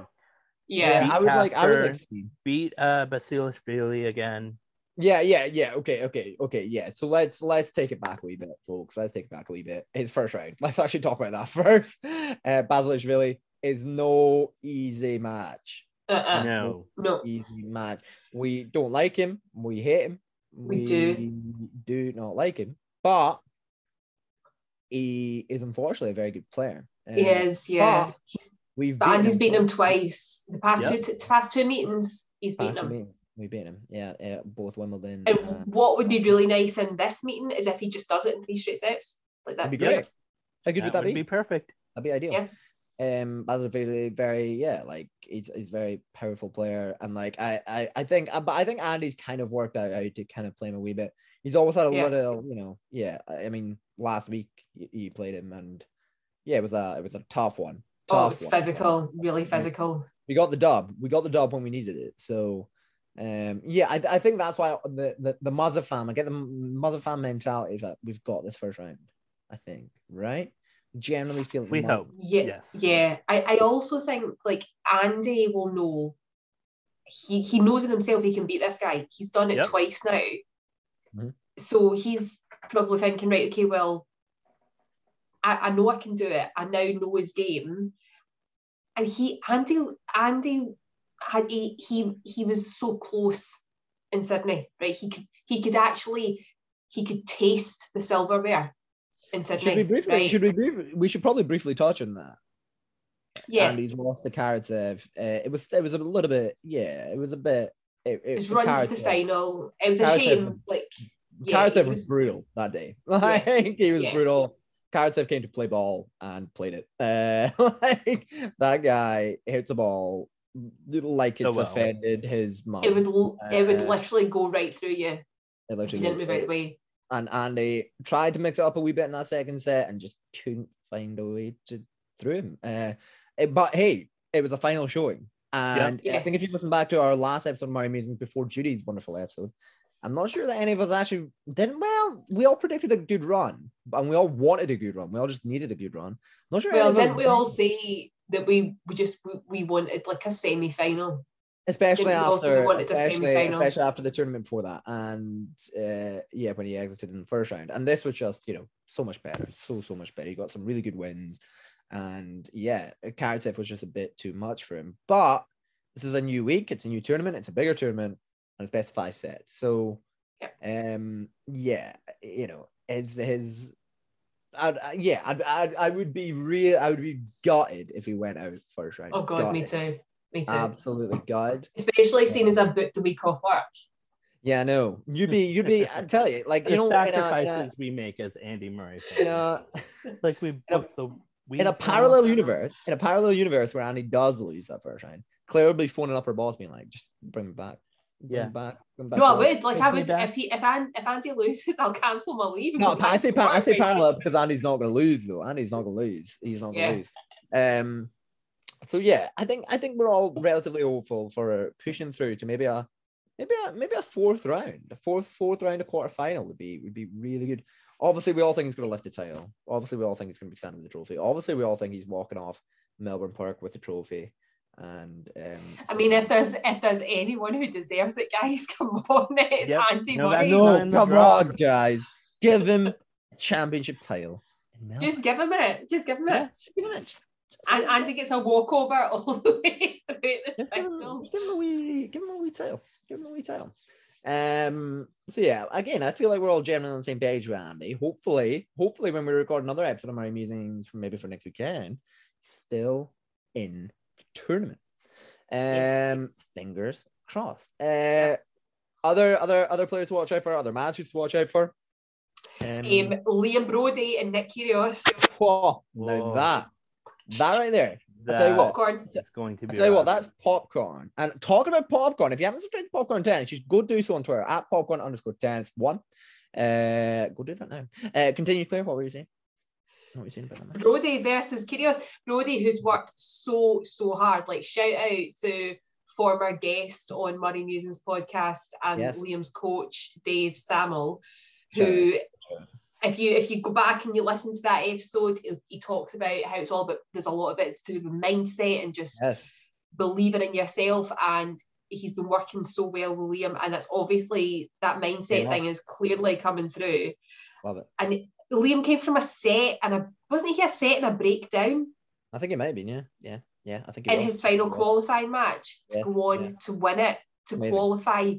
Yeah. yeah, I would like. I would like to see. Beat uh Basilashvili again. Yeah, yeah, yeah. Okay, okay, okay. Yeah. So let's let's take it back a wee bit, folks. Let's take it back a wee bit. His first round. Let's actually talk about that first. Uh, Basilashvili is no easy match. Uh-uh. No. No. Easy match. We don't like him. We hate him. We do. do not like him, but he is unfortunately a very good player. He Um, is, yeah. but He's, We've but Andy's beaten him twice. The past Yep. two t- past two meetings, he's Past beaten him. meetings, We beat him. Yeah, yeah, both Wimbledon. And uh, what would be really nice in this meeting is if he just does it in three straight sets. Like that. that'd be Yeah. great. How good That would that would be? be perfect. That'd be ideal. Yeah. Um, Basil very, very, yeah, like he's, he's a very powerful player, and like I, I, I think, uh, but I think Andy's kind of worked out how to kind of play him a wee bit. He's always had a Yeah. little, you know, yeah. I I mean, last week he played him, and yeah, it was a, it was a tough one. Oh, it's one. physical, really physical. we got the dub. We got the dub when we needed it. So, um, yeah, I, I think that's why the the the Muzza fan. I get the Muzza fan mentality is that we've got this first round. I think, right? Generally feeling We hope. Yeah, Yes. yeah. I, I also think like Andy will know. He he knows in himself he can beat this guy. He's done it Yep. twice now. Mhm. So he's probably thinking, right, okay, well, I, I know I can do it. I now know his game. And he Andy Andy had he he he was so close in Sydney, right? He could he could actually he could taste the silverware in Sydney. Should we briefly? right? Should we briefly? We should probably briefly touch on that. yeah. Andy's lost the Karatsev. Uh, it was it was a little bit yeah. It was a bit. It, it, It was run to the final. It was a shame. Like yeah, Karatsev was, was- brutal that day. Like he was Yeah. brutal. Karatsev came to play ball and played it. Uh, like that guy hits the ball like So it's well. offended his mum. it would l- it would Uh, literally go right through you It if literally you didn't move out the way. and Andy tried to mix it up a wee bit in that second set and just couldn't find a way to through him. Uh, it- but hey, it was a final showing, and I think if you listen back to our last episode of Murray Musings before Judy's wonderful episode, I'm not sure that any of us actually didn't. Well, we all predicted a good run, and we all wanted a good run. We all just needed a good run. I'm not sure. Well, didn't we all say that we we just we, wanted like a semi final? especially didn't we all say we after, especially, especially after the tournament before that, and uh, yeah, when he exited in the first round, and this was just you know so much better, so so much better. He got some really good wins, and yeah, Karatsev was just a bit too much for him. But this is a new week, it's a new tournament, it's a bigger tournament, and it's best five sets. So, um, yeah, you know, it's his. I'd, I- yeah, I'd, I'd, I would be real. I would be gutted if he went out first round. Oh god, me too. Me too. Absolutely gutted. Especially seeing as I booked the week off work. Yeah, no, you'd be, you'd be. I tell you, like The you know, in a, in sacrifices a, we make as Andy Murray fans. in a, It's like we booked the we in a parallel universe, in a parallel universe where Andy does lose that first round, Claire would be phoning up her boss, being like, "Just bring me back, bring Yeah. me back, bring me back." No, I work." would. Like, I would if he if An, if Andy loses, I'll cancel my leave. No, I say, par- I work, say parallel because Andy's not going to lose though. Andy's not going to lose. He's not going to Yeah. lose. Um, so yeah, I think I think we're all relatively hopeful for pushing through to maybe a maybe a maybe a fourth round, a fourth fourth round, a quarter final would be would be really good. Obviously, we all think he's going to lift the title. Obviously, we all think he's going to be standing with the trophy. Obviously, we all think he's walking off Melbourne Park with the trophy. And um, I mean, if there's if there's anyone who deserves it, guys, come on, it's Yep. Andy No, Murray. no, in come on, guys, give him a championship title. Just give him it. Just give him Yeah, it. just give him it. Just- just And give him it. Andy gets a walkover all the way through the Just give him, title. give him a wee, give him a wee tail. Give him a wee tail. Um. So yeah, again, I feel like we're all generally on the same page with Andy. Hopefully, hopefully, when we record another episode of Murray Musings, for maybe for next weekend, still in the tournament. Um. Yes. Fingers crossed. Uh. Other other other players to watch out for. Other matches to watch out for. Um. Um, Liam Broady and Nick Kyrgios. whoa, now Whoa. that that right there. I'll tell you what. Popcorn. is going to I be. tell you what, that's popcorn. And talking about popcorn, if you haven't subscribed to Popcorn Tennis, you should go do so on Twitter at popcorn underscore tennis one. Uh, go do that now. Uh, continue, Claire. What were you saying? What were you saying about that? Broady versus Kyrgios. Broady, who's worked so so hard. Like shout out to former guest on Murray Musings podcast and Yes. Liam's coach Dave Samuel, who. If you if you go back and you listen to that episode, he, he talks about how it's all about. There's a lot of it to do with mindset and just Yes. believing in yourself. And he's been working so well with Liam, and it's obviously that mindset Yeah. thing is clearly coming through. Love it. And Liam came from a set and a wasn't he a set and a breakdown I think it might be. Yeah, yeah, yeah. I think in was. his final qualifying match to Yeah, go on yeah. to win it to Amazing. qualify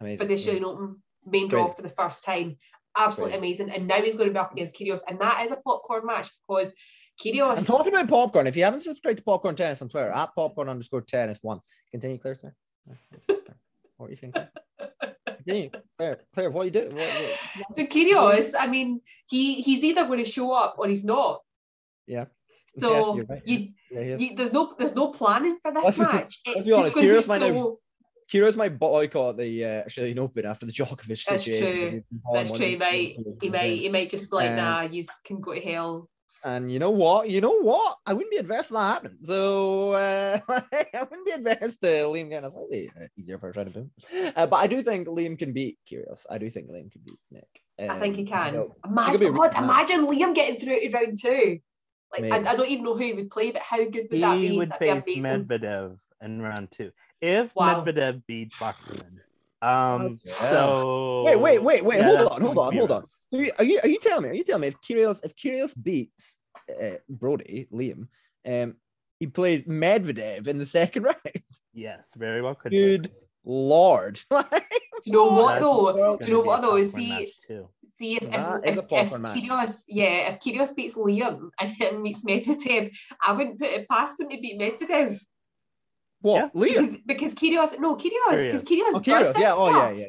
Amazing. for the yeah. Australian Open main draw Brilliant. for the first time. Absolutely amazing. And now he's going to be up against Kyrgios, and that is a popcorn match because Kyrgios. I'm talking about popcorn. If you haven't subscribed to Popcorn Tennis on Twitter, at popcorn underscore tennis one. Continue, Claire. Sir. What are you saying? Claire? Continue, Claire. Claire, what are you doing? What, what, So Kyrgios, I mean, he he's either going to show up or he's not. yeah. So Yes, right. you, Yeah, you, there's no there's no planning for this Let's match. It's just going to be Kyrgios might not- so. Kyrgios might boycott the uh, Australian Open after the Djokovic That's situation. true. He's been calling That's true. He might he might he might just be like, Um, nah, you can go to hell. And you know what? You know what? I wouldn't be adverse to that happening. So uh, I wouldn't be adverse to Liam getting a slightly uh, easier first round of boom. Uh, but I do think Liam can beat Kyrgios. I do think Liam can beat Nick. I think he Um, can. you know, Imagine, be God, imagine Liam getting through to round two. Like I, I don't even know who he would play, but how good would that He be? would That'd face be. Medvedev in round two if Wow. Medvedev beat Boxman. Um, Okay. so Wait, wait, wait, wait, Yeah, hold on, hold going to on, hold on. rough. Are you, are you are you telling me? Are you telling me if Kyrgios if Kyrgios beats uh, Broady Liam, um, he plays Medvedev in the second round? Yes, very well could. be. Good lord! Do you know what though? Do you know gonna be a what though? popcorn See, see if if, if, is a if popcorn match. Kyrgios, yeah, if Kyrgios beats Liam and then meets Medvedev, I wouldn't put it past him to beat Medvedev What Liam? because because Kyrgios, no Kyrgios, because Kyrgios Oh, does Kyrgios, this yeah, stuff. oh yeah, yeah,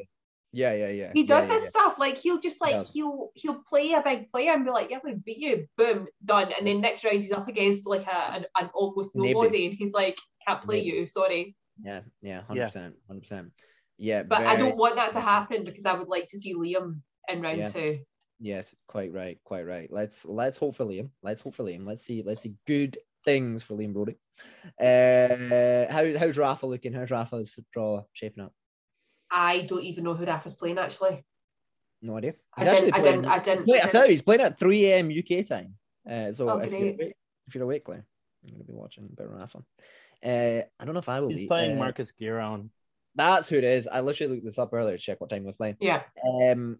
yeah, yeah, yeah. He does yeah, yeah, this stuff like he'll just like does. he'll he'll play a big player and be like, "Yeah, I'm gonna beat you." Boom, done. And then next round he's up against like a, an, an almost Maybe. nobody, and he's like, "Can't play Maybe. you, sorry." Yeah, yeah, hundred percent, hundred percent. Yeah, But I don't want that to happen because I would like to see Liam in round Yeah. two. Yes, quite right, quite right. Let's let's hope for Liam. Let's hope for Liam. Let's see, let's see good things for Liam Broady. Uh, how how's Rafa looking? How's Rafa's draw shaping up? I don't even know who Rafa's playing actually. No idea. I He's actually didn't, I didn't, I didn't. Wait, I I tell you, he's playing at 3 a.m. UK time. Uh, so Oh, if, you're awake, if you're awake, Claire, I'm going to be watching a bit of Rafa. Uh, I don't know if I will He's be. playing uh, Marcos Giron. That's who it is. I literally looked this up earlier to check what time he was playing. Yeah, Um,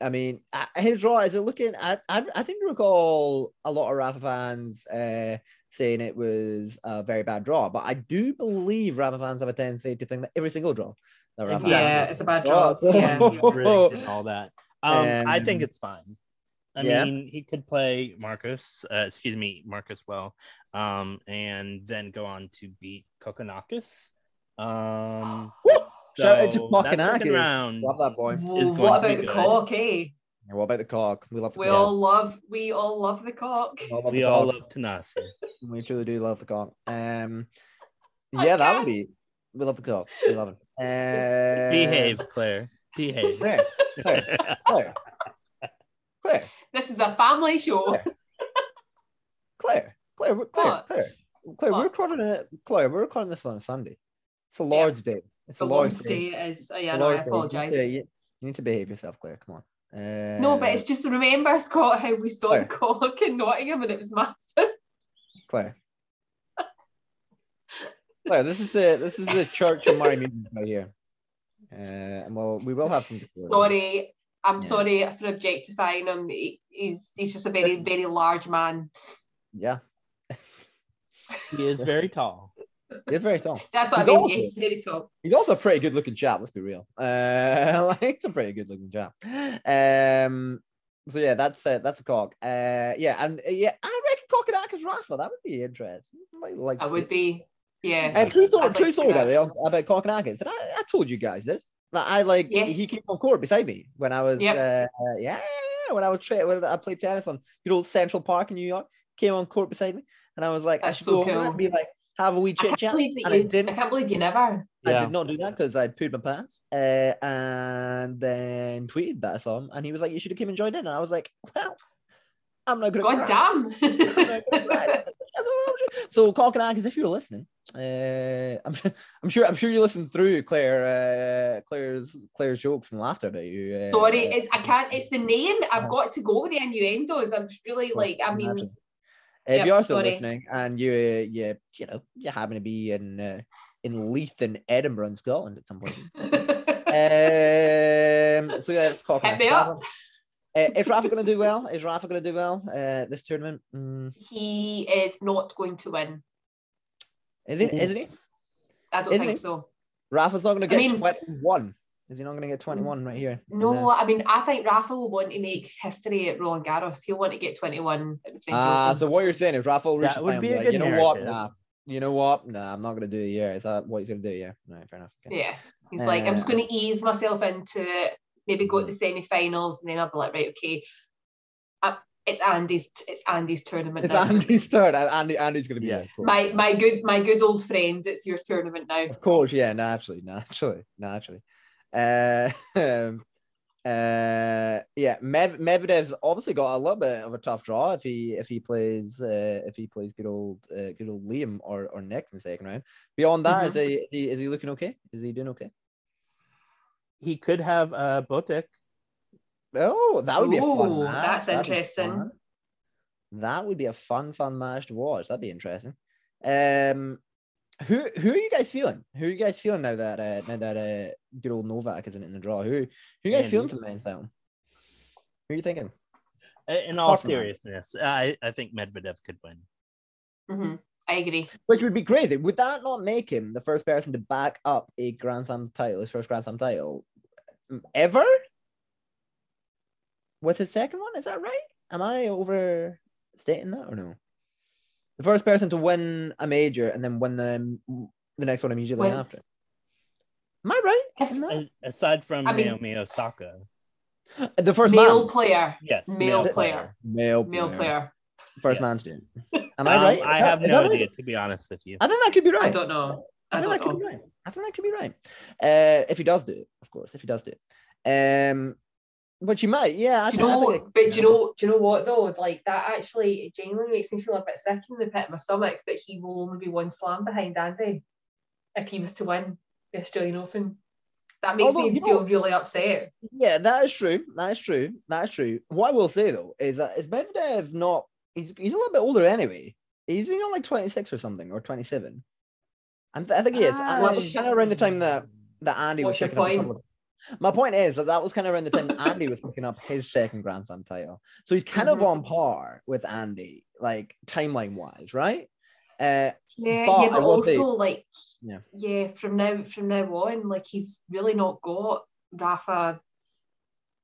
I mean, uh, his draw is it looking? I I, I think I recall a lot of Rafa fans uh, saying it was a very bad draw, but I do believe Rafa fans have a tendency to think that every single draw that Rafa Exactly. yeah, it's a bad draw. so- Yeah, rigged and all that. Um, I think Um, it's fine. I yeah. mean, he could play Marcus, uh, excuse me, Marcus well, um, and then go on to beat Kokkinakis. Um, Woo! Shout out to So that Kokonaki. round. Love that boy. Is going what to be about the good. cock, eh? And what about the cock? We love the We cock. all love we all love the cock. We all love We the all love Thanasi. We truly do love the cock. Um, yeah, that would be. We love the cock. We love it. Uh, Behave, Claire. Behave. Claire, Claire, Claire, Claire, This is a family show. Yeah. Claire, Claire, we're- Claire, Claire, Claire. We're recording it. Claire, we're recording this on a Sunday. It's a Yeah. Lord's Day. It's The a Lord's Lord's Day. Day is. Oh, It's yeah, no, I Lord's Day. You need apologise. to- You, you need to behave yourself, Claire. Come on. Uh, No, but it's just remember, Scott, how we saw Claire. the cock in Nottingham and it was massive. Claire. Claire, this is the this is the Church of Mary Meeting right here. Uh, and well, we will have some. decor. Sorry, I'm Yeah. sorry for objectifying him. He- He's he's just a very very large man. Yeah, He is very tall. He's very tall. That's what I mean. also- He's very tall. He's also a pretty good looking chap. Let's be real. Uh, like he's a pretty good looking chap. Um, so yeah, that's uh, that's a cock. Uh, yeah, and uh, yeah, I reckon Kokonaka's Rafa. That would be interesting. Like, like I would be. Yeah. Uh, true story. True story see by the that. way about Kokkinakis. Did I, I told you guys this. That I like. Yes. He came on court beside me when I was. Yep. Uh, uh, yeah, when I was tra- when I played tennis on good old Central Park in New York. Came on court beside me, and I was like, That's I should so go cool. and be like, have a wee I chit can't chat. believe that I you. didn't. I can't believe you never. I Yeah. did not do that because I pooed my pants uh, and then tweeted that song. and he was like, You should have came and joined in. And I was like, Well, I'm not going to. God to. damn. so, Kokkinakis, if you're listening, uh, I'm sure, I'm sure, I'm sure you listened through Claire, uh, Claire's, Claire's jokes and laughter about you. Uh, Sorry, it's I can't. It's the name. I've got to go with the innuendos. I'm just really like. I mean, Imagine. If Yep, you are still sorry. listening and you, you, you know, you happen to be in uh, in Leith in Edinburgh in Scotland at some point, um, so yeah, it's Kokkinakis. Hit me up. Uh, is Rafa going to do well? Is Rafa going to do well uh, this tournament? Mm, he is not going to win. is it? Isn't he? I don't Isn't think he? so. Rafa's not going to I get mean- 21. Is he not going to get 21 right here? No, And, uh, I mean, I think Rafa will want to make history at Roland Garros. He'll want to get 21 at the French Ah, Open. so what you're saying is Rafa will reach That would be and a like, good you know what? narrative. Nah, you know what? Nah, I'm not going to do it here. Is that what he's going to do? Yeah. Right, fair enough. Okay. yeah, he's like, I'm just Uh, going to ease myself into it, maybe go to the semi-finals, and then I'll be like, right, okay, uh, it's Andy's, it's Andy's tournament It's now. Andy's turn. and Andy, Andy's going to be Yeah. there. My my good my good old friend, it's your tournament now. Of course, yeah, naturally, naturally, naturally. Uh, um, uh, yeah, Mev- Medvedev's obviously got a little bit of a tough draw if he if he plays uh, if he plays good old uh, good old Liam or, or Nick in the second round. Beyond that, is Mhm. he, is he is he looking okay? Is he doing okay? He could have uh, Botic. Oh, that would be a fun. Match. that's That'd interesting. That would be a fun, fun match to watch. That'd be interesting. Um, who who are you guys feeling? Who are you guys feeling now that uh, now that uh, good old Novak isn't in the draw? Who who are you guys Andy. feeling for the men's title? Who are you thinking? Uh, In all Apart seriousness, I, I think Medvedev could win. hmm I agree. Which would be crazy. Would that not make him the first person to back up a Grand Slam title, his first Grand Slam title ever? With his second one, is that right? Am I overstating that or no? The first person to win a major and then win the the next one immediately When- after. Am I right? If- in that? Aside from I mean- Naomi Osaka. The first male man, player, Yes. male player, male, male player. first Yes. man to do. Am I Um, right? I Is that- have no that right? idea, to be honest with you. I think that could be right. I don't know. I, I think that don't could be right. I think that could be right. Uh, if he does do it, of course. If he does do it, um, but you might, yeah. I Do you know? it- But do you know? Do you know what though? Like that actually it genuinely makes me feel a bit sick in the pit of my stomach that he will only be one slam behind Andy if he was to win the Australian Open. That makes Although, me you know- feel really upset. Yeah, that is true. That is true. That is true. What I will say though is that is Medvedev not? He's he's a little bit older anyway. He's you know like twenty six or something or twenty seven. I think he is. Ah, And what's kind of around the time that that Andy was picking up. A point? couple of- My point is that that was kind of around the time Andy was picking up his second Grand Slam title, so he's kind of Mhm. on par with Andy, like timeline wise, right? Uh, Yeah, But yeah, but will say- also like Yeah. yeah, from now from now on, like he's really not got Rafa.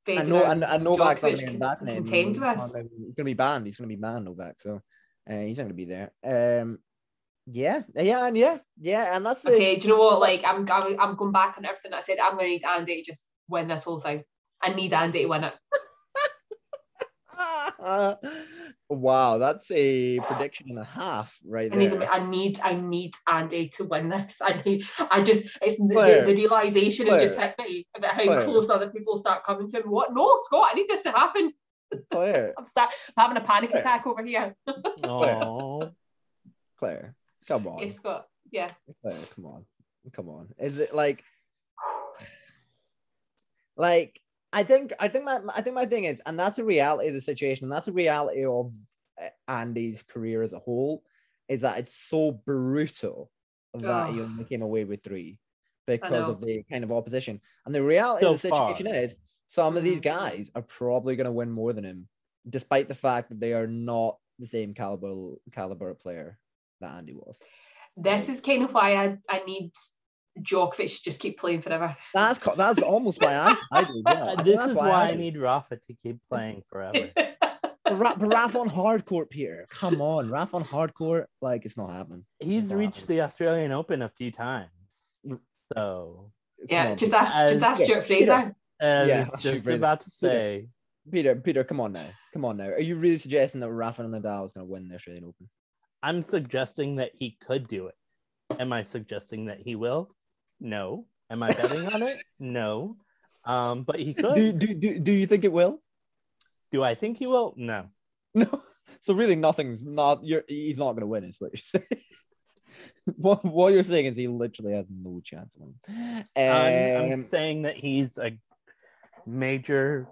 I Federer, know, and, and Novak's not going to can- get back in. contend He's with. going to be banned. He's going to be banned, Novak. So uh, he's not going to be there. Um, Yeah, yeah, and yeah, yeah, and that's the Okay, do you know what? Like, I'm, I'm, I'm going back on everything I said. I'm going to need Andy to just win this whole thing. I need Andy to win it. wow, that's a prediction and a half right I need, there. I need, I need Andy to win this. I need, I just, it's the, Claire. the, the realization has just hit me about how Claire. close other people start coming to me. What? No, Scott, I need this to happen. Claire, I'm, start, I'm having a panic Claire. attack over here. Oh, Claire, come on, It's got Yeah. Claire, come on, come on. Is it like, like I think, I think my, I think my thing is, and that's the reality of the situation, and that's the reality of uh, Andy's career as a whole, is that it's so brutal that he Ugh. only came away with three because of the kind of opposition. And the reality So of the situation far. is, some of these Mhm. guys are probably going to win more than him, despite the fact that they are not the same caliber caliber player that Andy was. This is kind of why I, I need Djokovic to just keep playing forever. That's that's almost why I, I do. Yeah. I this that's is why I do. need Rafa to keep playing forever. But Ra- but Raf on hardcourt, Peter. Come on, Raf on hardcourt. Like it's not happening. He's Wow. reached the Australian Open a few times, so yeah, on, just ask, As- just ask yeah, Stuart Fraser. I Yeah, just Fraser. about to Peter. say. Peter, Peter, come on now. Come on now. Are you really suggesting that Rafa and Nadal is going to win the Australian Open? I'm suggesting that he could do it. Am I suggesting that he will? No. Am I betting on it? No. Um, but he could. Do, do, do, do you think it will? Do I think he will? No. No. So really, nothing's not. You're. He's not going to win. Is what you're saying. what What you're saying is he literally has no chance of winning. I'm, I'm Um, saying that he's a major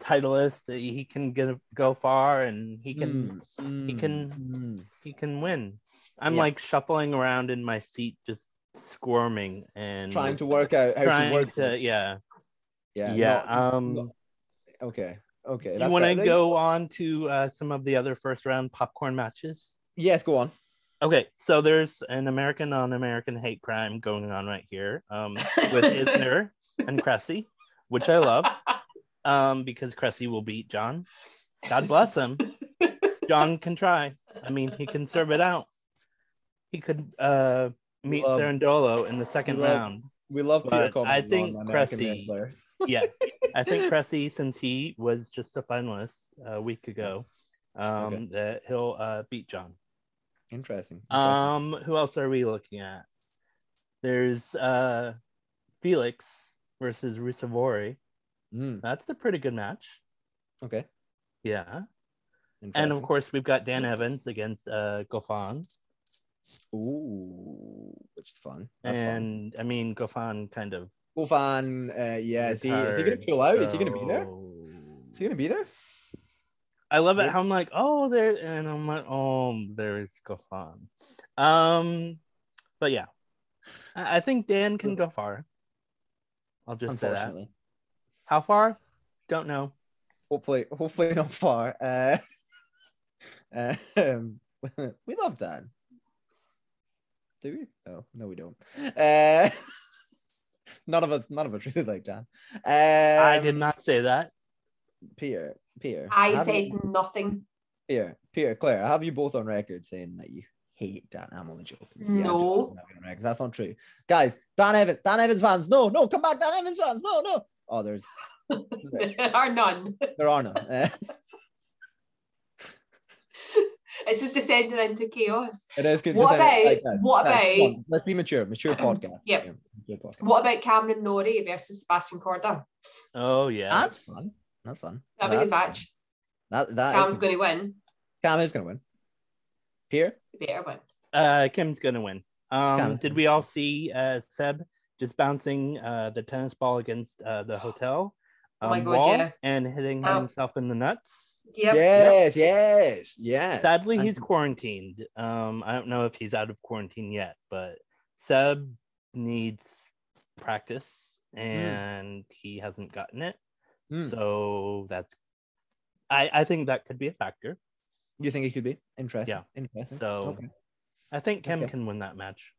titleist. He can get go far, and he can mm, he mm, can- mm. he can win. I'm Yeah. like shuffling around in my seat, just squirming and trying to work out how trying to work. to, yeah yeah. yeah. not- um, not- okay. Okay. you want to go on to uh, some of the other first round popcorn matches? Yes. Go on. Okay, so there's an American on American hate crime going on right here um, with Isner and Cressy, which I love um, because Cressy will beat John. God bless him. John can try. I mean, he can serve it out. He could uh, meet Love- Cerundolo in the second love- round. We love Peter But commenting I think Cressy- Yeah, I think Cressy, since he was just a finalist a week ago, um, Okay. that he'll uh, beat John. Interesting. interesting. Um, who else are we looking at? There's uh Felix versus Ruusuvuori. Mm, That's a pretty good match. okay. Yeah. And of course we've got Dan Evans against uh Goffin. Ooh, which is fun. That's fun. And I mean Goffin kind of Gofan, uh, yeah. Is he, is he going to pull out? Is he going to be there? Is he going to be there? I love it how I'm like, oh there and I'm like, oh there's Goffin. Um but yeah. I, I think Dan can go far. I'll just say that. Unfortunately. How far? Don't know. Hopefully, hopefully not far. Uh, um, we love Dan. Do we? No, no, we don't. Uh, none of us, none of us really like Dan. Um, I did not say that. Pierre, Pierre. I said you- nothing. Pierre, Pierre, Claire. I have you both on record saying that you hate Dan. I'm only joking. No. joking. I'm on record. That's not true, guys. Dan Evans, Dan Evans fans. No, no, come back, Dan Evans fans. No, no. Oh, there's there are none. there are none. Uh, It's just descending into chaos. it is good. What about- like, what guys, come about- on, Let's be mature. Mature podcast. Yep. Yeah, mature podcast. What about Cameron Norrie versus Sebastian Korda? Oh yeah. That's fun. That's fun. That'd be a good match. fun. That that Cam's is going to win. Cam is gonna win. Pierre. He better win. Uh, Kim's gonna win. Um, Kim. did we all see uh, Seb just bouncing uh, the tennis ball against uh, the hotel Oh my um, God, wall yeah. and hitting Oh. himself in the nuts? Yep. Yes, yes, yes. Sadly, And- he's quarantined. Um, I don't know if he's out of quarantine yet, but Seb needs practice and he hasn't gotten it. Hmm. So that's, I, I think that could be a factor. You think it could be interesting? Yeah. Interesting. So okay. I think Kim Okay. can win that match.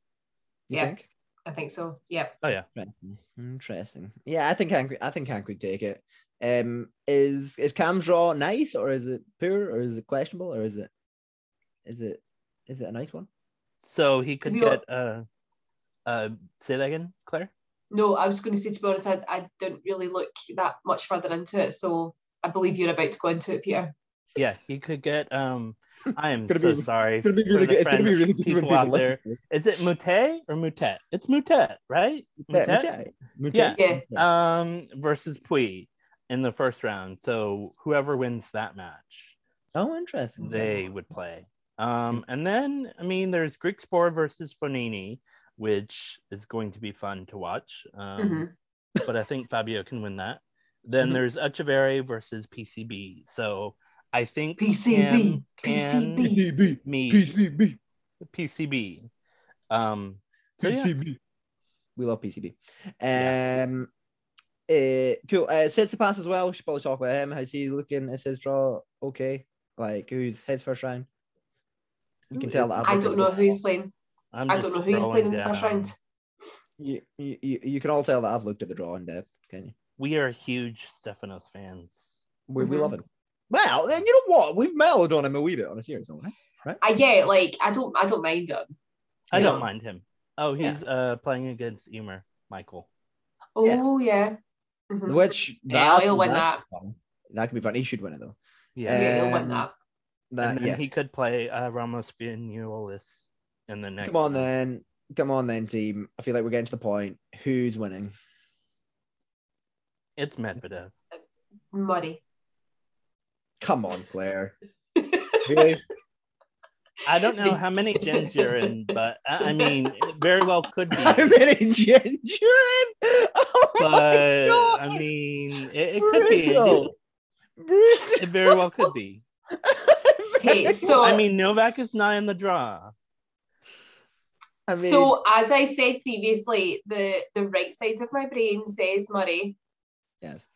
You Yeah. think? I think so. Yep. Oh yeah. Interesting. Interesting. Yeah, I think Cam, I think Cam could take it. Um, is is Cam's draw nice or is it poor or is it questionable or is it is it is it a nice one? So he could get uh uh say that again, Claire? No, I was going to say to be honest, I, I didn't really look that much further into it, so I believe you're about to go into it, Peter. Yeah, he could get um I am Gonna so be- sorry. It's gonna be for really the good. It's gonna be really good when people out people there. listen. Is it Mute or Mutet? It's Mutet, right? Yeah, Moutet? Moutet. Yeah. Yeah. Um versus Puy in the first round. So whoever wins that match, Oh, interesting. they would play. Um, and then I mean, there's Griekspoor versus Fognini, which is going to be fun to watch. Um, Mhm. but I think Fabio can win that. Then Mhm. there's Etcheverry versus PCB. So I think PCB, can, can PCB. PCB. meet PCB. PCB. Um, so yeah, PCB. We love PCB. Yeah. Um, uh, cool. Uh, pass as well. We should probably talk about him. How's he looking? Is his draw okay? Like, who's his first round? You can tell that. I've I looked don't know the who he's playing. I'm I don't know who he's scrolling playing in the first round. You, you, you, you can all tell that I've looked at the draw in depth, can you? We are huge Stefanos fans. We, we Mhm. love it. Well, then you know what? We've mellowed on him a wee bit on a serious note, right? I get like I don't I don't mind him. I don't mind him. Oh, Yeah. he's uh playing against Ymer, Mikael. Oh yeah. Mhm. Which Yeah, he'll win that. could be fun. That could be fun. He should win it though. Yeah. Yeah, he'll win Um, that. That and then yeah. he could play uh, Ramos Viñolas in the next. Come on round. then. Come on then, team. I feel like we're getting to the point. Who's winning? It's Medvedev. Muddy. Come on, Claire. Really? I don't know how many gens you're in, but I I mean, it very well could be. How many gens you're in? Oh But my God. I mean, it, it could be. Brutal. Brutal. It very well could be. Okay, so I mean, Novak is not in the draw. I mean, so as I said previously, the the right side of my brain says Murray. yes.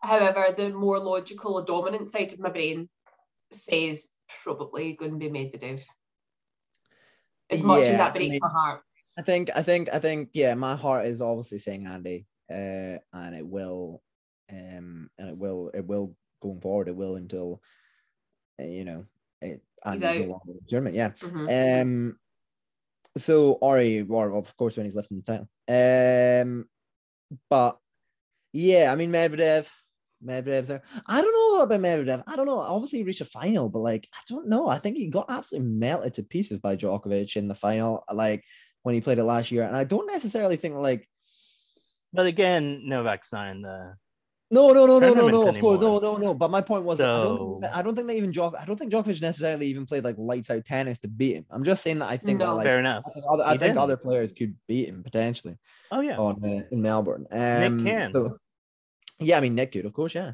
However, the more logical or dominant side of my brain says probably going to be Medvedev. As much as Yeah, that I mean- my heart. I think, I think, I think, yeah, my heart is obviously saying Andy, uh, and it will, um, and it will, it will going forward, it will until, uh, you know, it, Andy's no longer in. Yeah. Mhm. Um, so Ori, or of course, when he's lifting the title. Um, but yeah, I mean Medvedev, Medvedev's there. I don't know about Medvedev. I don't know. Obviously, he reached a final, but like, I don't know. I think he got absolutely melted to pieces by Djokovic in the final, like when he played it last year. And I don't necessarily think like, But again, Novak's not in the. no, no, no, no, no, no. Of course, no, no, no. But my point was, I don't, think that, I don't think that even Djok, I don't think Djokovic necessarily even played like lights out tennis to beat him. I'm just saying that I think that like Fair enough. I think other, I think other players could beat him potentially Oh yeah. on uh, in Melbourne. Um, can. so- yeah, I mean Nick could, of course, yeah.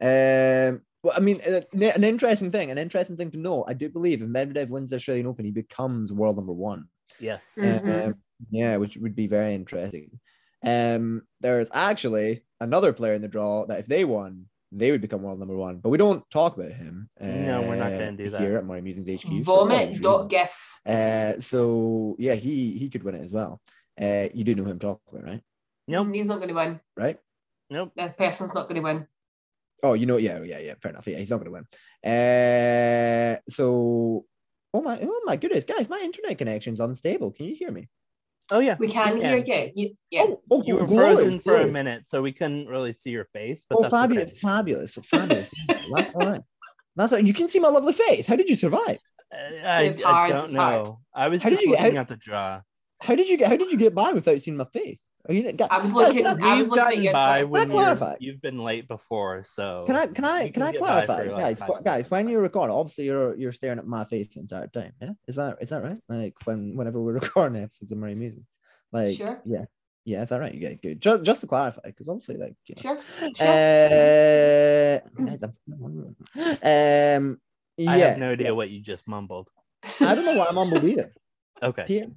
Um, well, I mean, uh, an interesting thing, an interesting thing to know. I do believe if Medvedev wins the Australian Open, he becomes world number one. Yes. Mhm. Um, yeah, which would be very interesting. Um, there's actually another player in the draw that if they won, they would become world number one. But we don't talk about him. No, we're not uh, gonna do that. here at my Musings HQ. for Vomit obvious dot reasons. gif. Uh, so yeah, he he could win it as well. Uh, you do know who I'm talking about, right? Nope. He's not going to win. Right? Nope. That person's not going to win. Oh, you know, yeah, yeah, yeah. Fair enough. Yeah, he's not going to win. Uh, so oh my, oh my goodness, guys, my internet connection's unstable. Can you hear me? Oh yeah. We can we hear you. you yeah. Oh, oh, You were glorious, frozen for a minute, so we couldn't really see your face. But Oh, that's fabulous, okay. fabulous, fabulous. That's all right. That's all right. You can see my lovely face. How did you survive? Uh, I, It's I hard, don't it's hard. know. I was How just did you- how- looking at the draw. How did you get? How did you get by without seeing my face? Are you? Guys, I was looking- Can I I, was looking at gotten by when Can I clarify? you're, you've been late before, so can I? Can I? you Can I clarify, like, guys? five Guys, when you record, obviously you're you're staring at my face the entire time. Yeah, is that is that right? Like when whenever we're recording episodes of Murray Musings, like Sure. yeah, yeah, is that right? Yeah, good. Just, just to clarify, because obviously, like you know, Sure. Sure. Uh, um, yeah, I have no idea what you just mumbled. I don't know why I'm mumbled either. Okay. Pierre,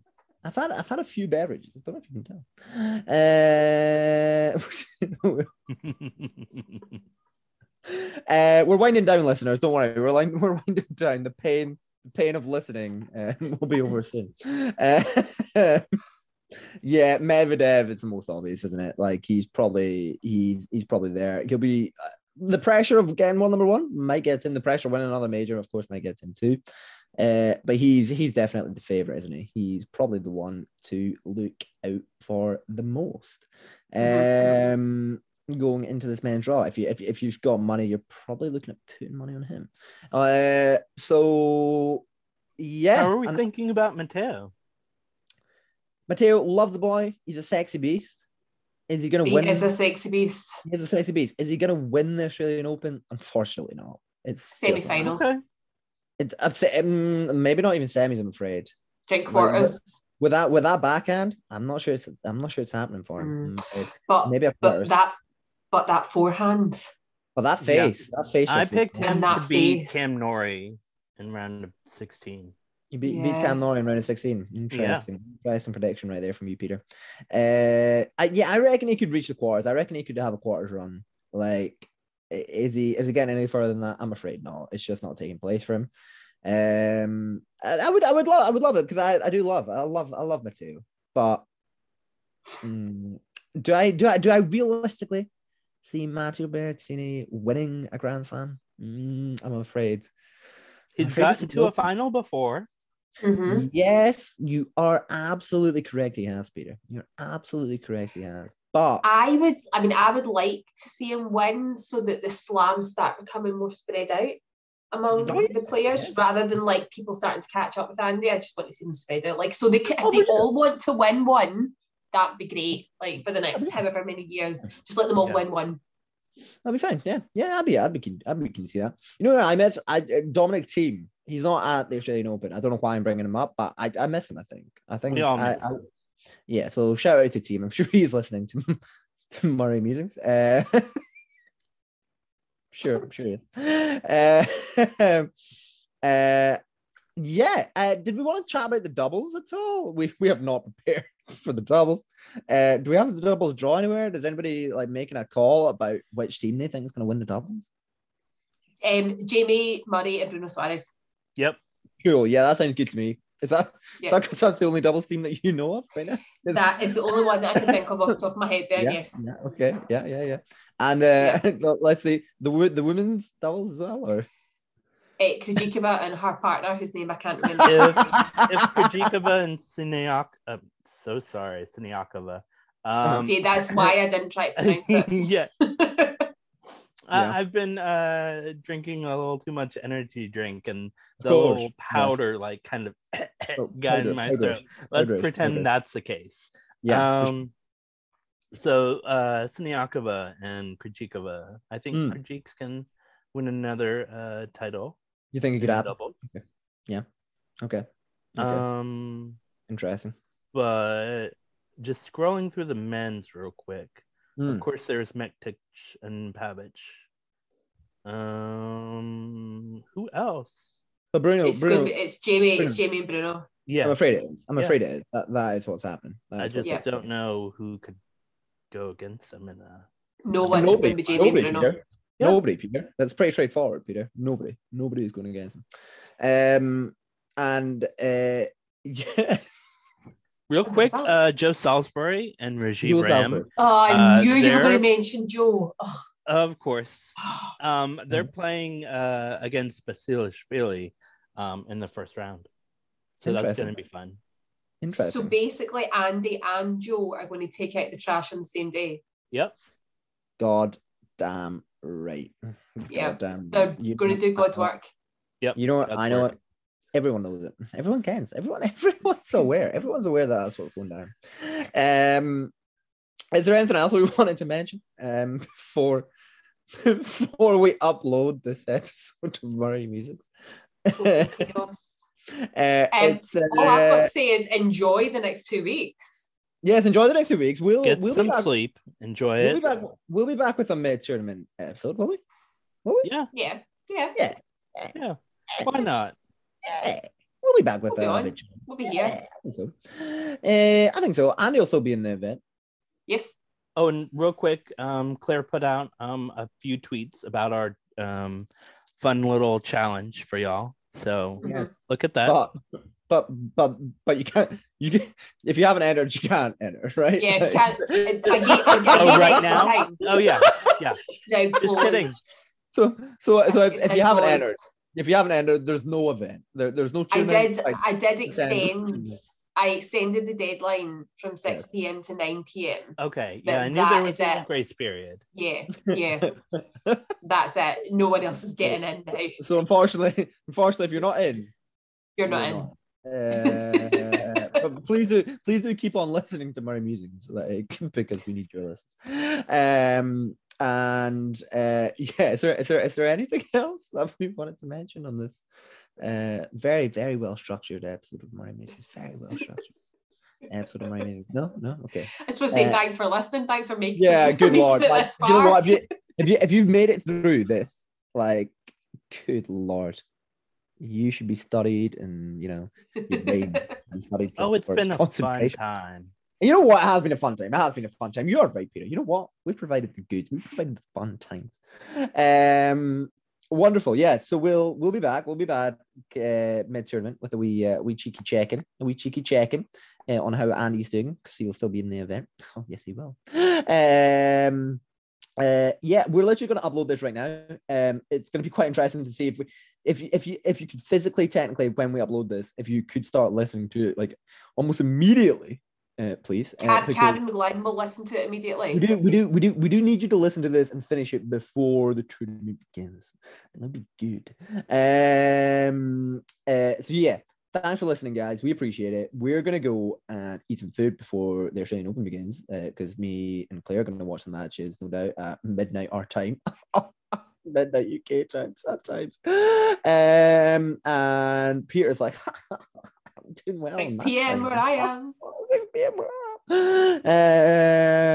I've had I've had a few beverages. I don't know if you can tell. Uh, uh, we're winding down, listeners. Don't worry. We're we're winding down. The pain, the pain of listening uh, will be over soon. Uh, yeah, Medvedev. It's the most obvious, isn't it? Like he's probably he's he's probably there. He'll be uh, the pressure of getting one number one might get him. The pressure winning another major, of course, might get him too. Uh, but he's he's definitely the favorite, isn't he? He's probably the one to look out for the most. Mhm. Um, going into this main draw, if you if, if you've got money, you're probably looking at putting money on him. Uh, so yeah, How are we and thinking about Matteo? Matteo, love the boy. He's a sexy beast. Is he going to He win? is a sexy beast. He's a sexy beast. Is he going to win the Australian Open? Unfortunately, not. It's just. Semi-finals. Okay. It's I've said um, maybe not even semis. I'm afraid. Drink Like, quarters. With that with that backhand, I'm not sure it's I'm not sure it's happening for him. Mm. But Maybe a but that but that forehand. But that Yeah. face, that face. I picked him And that to beat face. Cam Norrie in round of 16. He beat, beats Yeah. Cam Norrie in round of 16. Interesting. Interesting prediction right there from you, Peter. Uh, I, yeah, I reckon he could reach the quarters. I reckon he could have a quarters run. Like, i- is he is he getting any further than that? I'm afraid not. It's just not taking place for him. Um, I, I would I would love I would love it because I, I do love I love I love Matteo, but mm, do I do I do I realistically see Matteo Berrettini winning a Grand Slam? Mm, I'm afraid. He's afraid this gotten to a final before. Mhm. Yes, you are absolutely correct. He has, Peter. You're absolutely correct. He has. But I would I mean I would like to see him win so that the slams start becoming more spread out among yeah. the players Yeah. rather than like people starting to catch up with Andy. I just want to see them spread out. Like so they if Oh, they all want to win one, that'd be great. Like for the next however many years, just let them all Yeah. win one. that'd be fine. Yeah, yeah, I'd be, I'd be keen, I'd be keen to see that. You know, I miss I, Dominic Thiem. He's not at the Australian Open. I don't know why I'm bringing him up, but I, I miss him. I think. I think. We all um, I, miss I- him. Yeah. So shout out to Thiem. I'm sure he's listening to, to Murray Musings. Uh, sure, I'm sure he is. Uh, uh, yeah. Uh, did we want to chat about the doubles at all? We we have not prepared for the doubles. Uh, do we have the doubles draw anywhere? Does anybody like making a call about which team they think is going to win the doubles? Um, Jamie Murray and Bruno Soares. Yep. Cool. Yeah, that sounds good to me. Is that, Yeah. is that 'cause that's the only doubles team that you know of right now? Is- That is the only one that I can think of off the top of my head there. yeah, Yes. Yeah. Okay. Yeah. Yeah. Yeah. And uh, let's see the the women's doubles as well, or Uh, Krejcikova and her partner, whose name I can't remember. If if Krejcikova and Siniak, um, so sorry, Siniakova. Um, See, that's why I didn't try to pronounce it. yeah, Yeah. I, I've been uh drinking a little too much energy drink, and the little yes. powder like kind of Oh, got powder, in my powder, throat. Let's powder, pretend that's the case. yeah. for sure. Um, so uh Siniakova and Krejcikova. I think Mm. Krejcik can win another uh title. you think it could happen? doubles. Okay. Okay. Um, Interesting. but just scrolling through the men's real quick. Hmm. Of course, there's Mektic and Pavic. Um, who else? But Bruno, it's Bruno, good. It's Jamie. It's Jamie and Bruno. Yeah, I'm afraid it is. I'm Yeah. afraid it is. That, that is what's happening. That I just Yeah. don't know who could go against them in a. No one is going to be Jamie nobody, Bruno. Peter. Yeah. Nobody, Peter. That's pretty straightforward, Peter. Nobody. Nobody is going against him. Um, and uh, yeah, Real Who's quick, uh, Joe Salisbury and Rajeev Jules Ram, Alfred. Oh, I Uh, knew you were going to mention Joe. Oh, of course. Um, they're playing uh against Basilashvili um in the first round, so that's going to be fun. Interesting. so basically, Andy and Joe are going to take out the trash on the same day. Yep. God damn right. Yeah, God damn. They're. You going to do God's work. Yep. You know what? God's I know work. what. Everyone knows it. Everyone can. Everyone. Everyone's aware. Everyone's aware that that's what's going down. Um, is there anything else we wanted to mention? Um, before before we upload this episode to Murray Musings. uh, Chaos. it's uh, All I've got to say is enjoy the next two weeks. yes. Enjoy the next two weeks. We'll Get we'll some be back. sleep. Enjoy We'll be it. back. We'll be back with a mid tournament episode. Will we? Will we? Yeah. Yeah, yeah, Yeah. Yeah. Why not? Yeah. We'll be back with We'll be a on. we'll be Yeah, here. I think so. Uh, I think so. Andy will still be in the event. Yes. Oh, and real quick, um, Claire put out um a few tweets about our um fun little challenge for y'all. So Yes. look at that. But but but but you can't you can if you haven't entered, you can't enter, right? Yeah, Like- can't. I, I, gave- I, I Oh, right now? time. Oh yeah. yeah No, Just kidding. So so so if, It's if now you haven't entered, if you haven't entered, there's no event. There, there's no. I did. Like, I did extend- extend. I extended the deadline from six p.m. to nine p.m. Okay, yeah, I knew that there was a it. grace period. Yeah, yeah. That's it. No one else is getting in now. so unfortunately, unfortunately, if you're not in, You're not in. Uh, but please do, please do keep on listening to Murray Musings, like because we need your listens. Um, and uh, yeah, is there is there is there anything else that we wanted to mention on this uh very very well structured episode of Murray Musings? Very well structured episode of Murray Musings. No, no, okay. I just want to say Uh, thanks for listening. Thanks for making. Yeah, good lord. Like, this you know what? If you if you if you've made it through this, like, good lord, you should be studied, and you know, your brain be studied. For, Oh, it's for been a fun time. You know what? It has been a fun time. It has been a fun time. You're right, Peter. You know what? We provided the goods. We provided the fun times. Um, wonderful. Yeah. So we'll we'll be back. We'll be back uh, mid tournament with a wee uh, wee cheeky check-in, a wee cheeky check-in uh, on how Andy's doing because he'll still be in the event. Oh yes, he will. Um. Uh, yeah, we're literally going to upload this right now. Um, it's going to be quite interesting to see if we, if you, if you, if you could physically, technically, when we upload this, if you could start listening to it like almost immediately, uh, please. Uh, Cad, because- Karen McGlynn will listen to it immediately. we do, we do, we do, we do need you to listen to this and finish it before the tournament begins. And that'll be good. Um. Uh. So yeah, thanks for listening, guys. We appreciate it. We're gonna go and eat some food before the Australian Open begins, because me and Claire are gonna watch the matches, no doubt, at midnight our time. midnight UK time sometimes. Um. And Peter's like, doing well. 6 on that p.m. where I am. 6 p.m. where I am.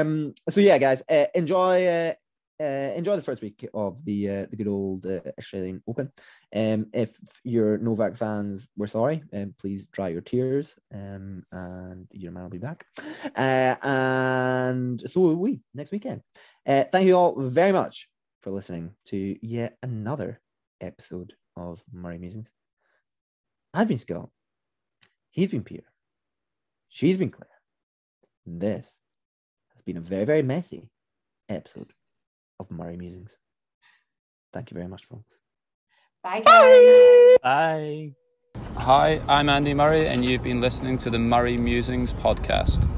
Um, so yeah, guys, uh, enjoy uh, uh, enjoy the first week of the uh, the good old uh, Australian Open. Um, if you're Novak fans, we're sorry. Um, please dry your tears. Um, and your man will be back. Uh, and so will we next weekend. Uh, thank you all very much for listening to yet another episode of Murray Musings. I've been Scott. He's been Peter. She's been Claire. And this has been a very, very messy episode of Murray Musings. Thank you very much, folks. Bye, guys. Bye. Hi, I'm Andy Murray, and you've been listening to the Murray Musings podcast.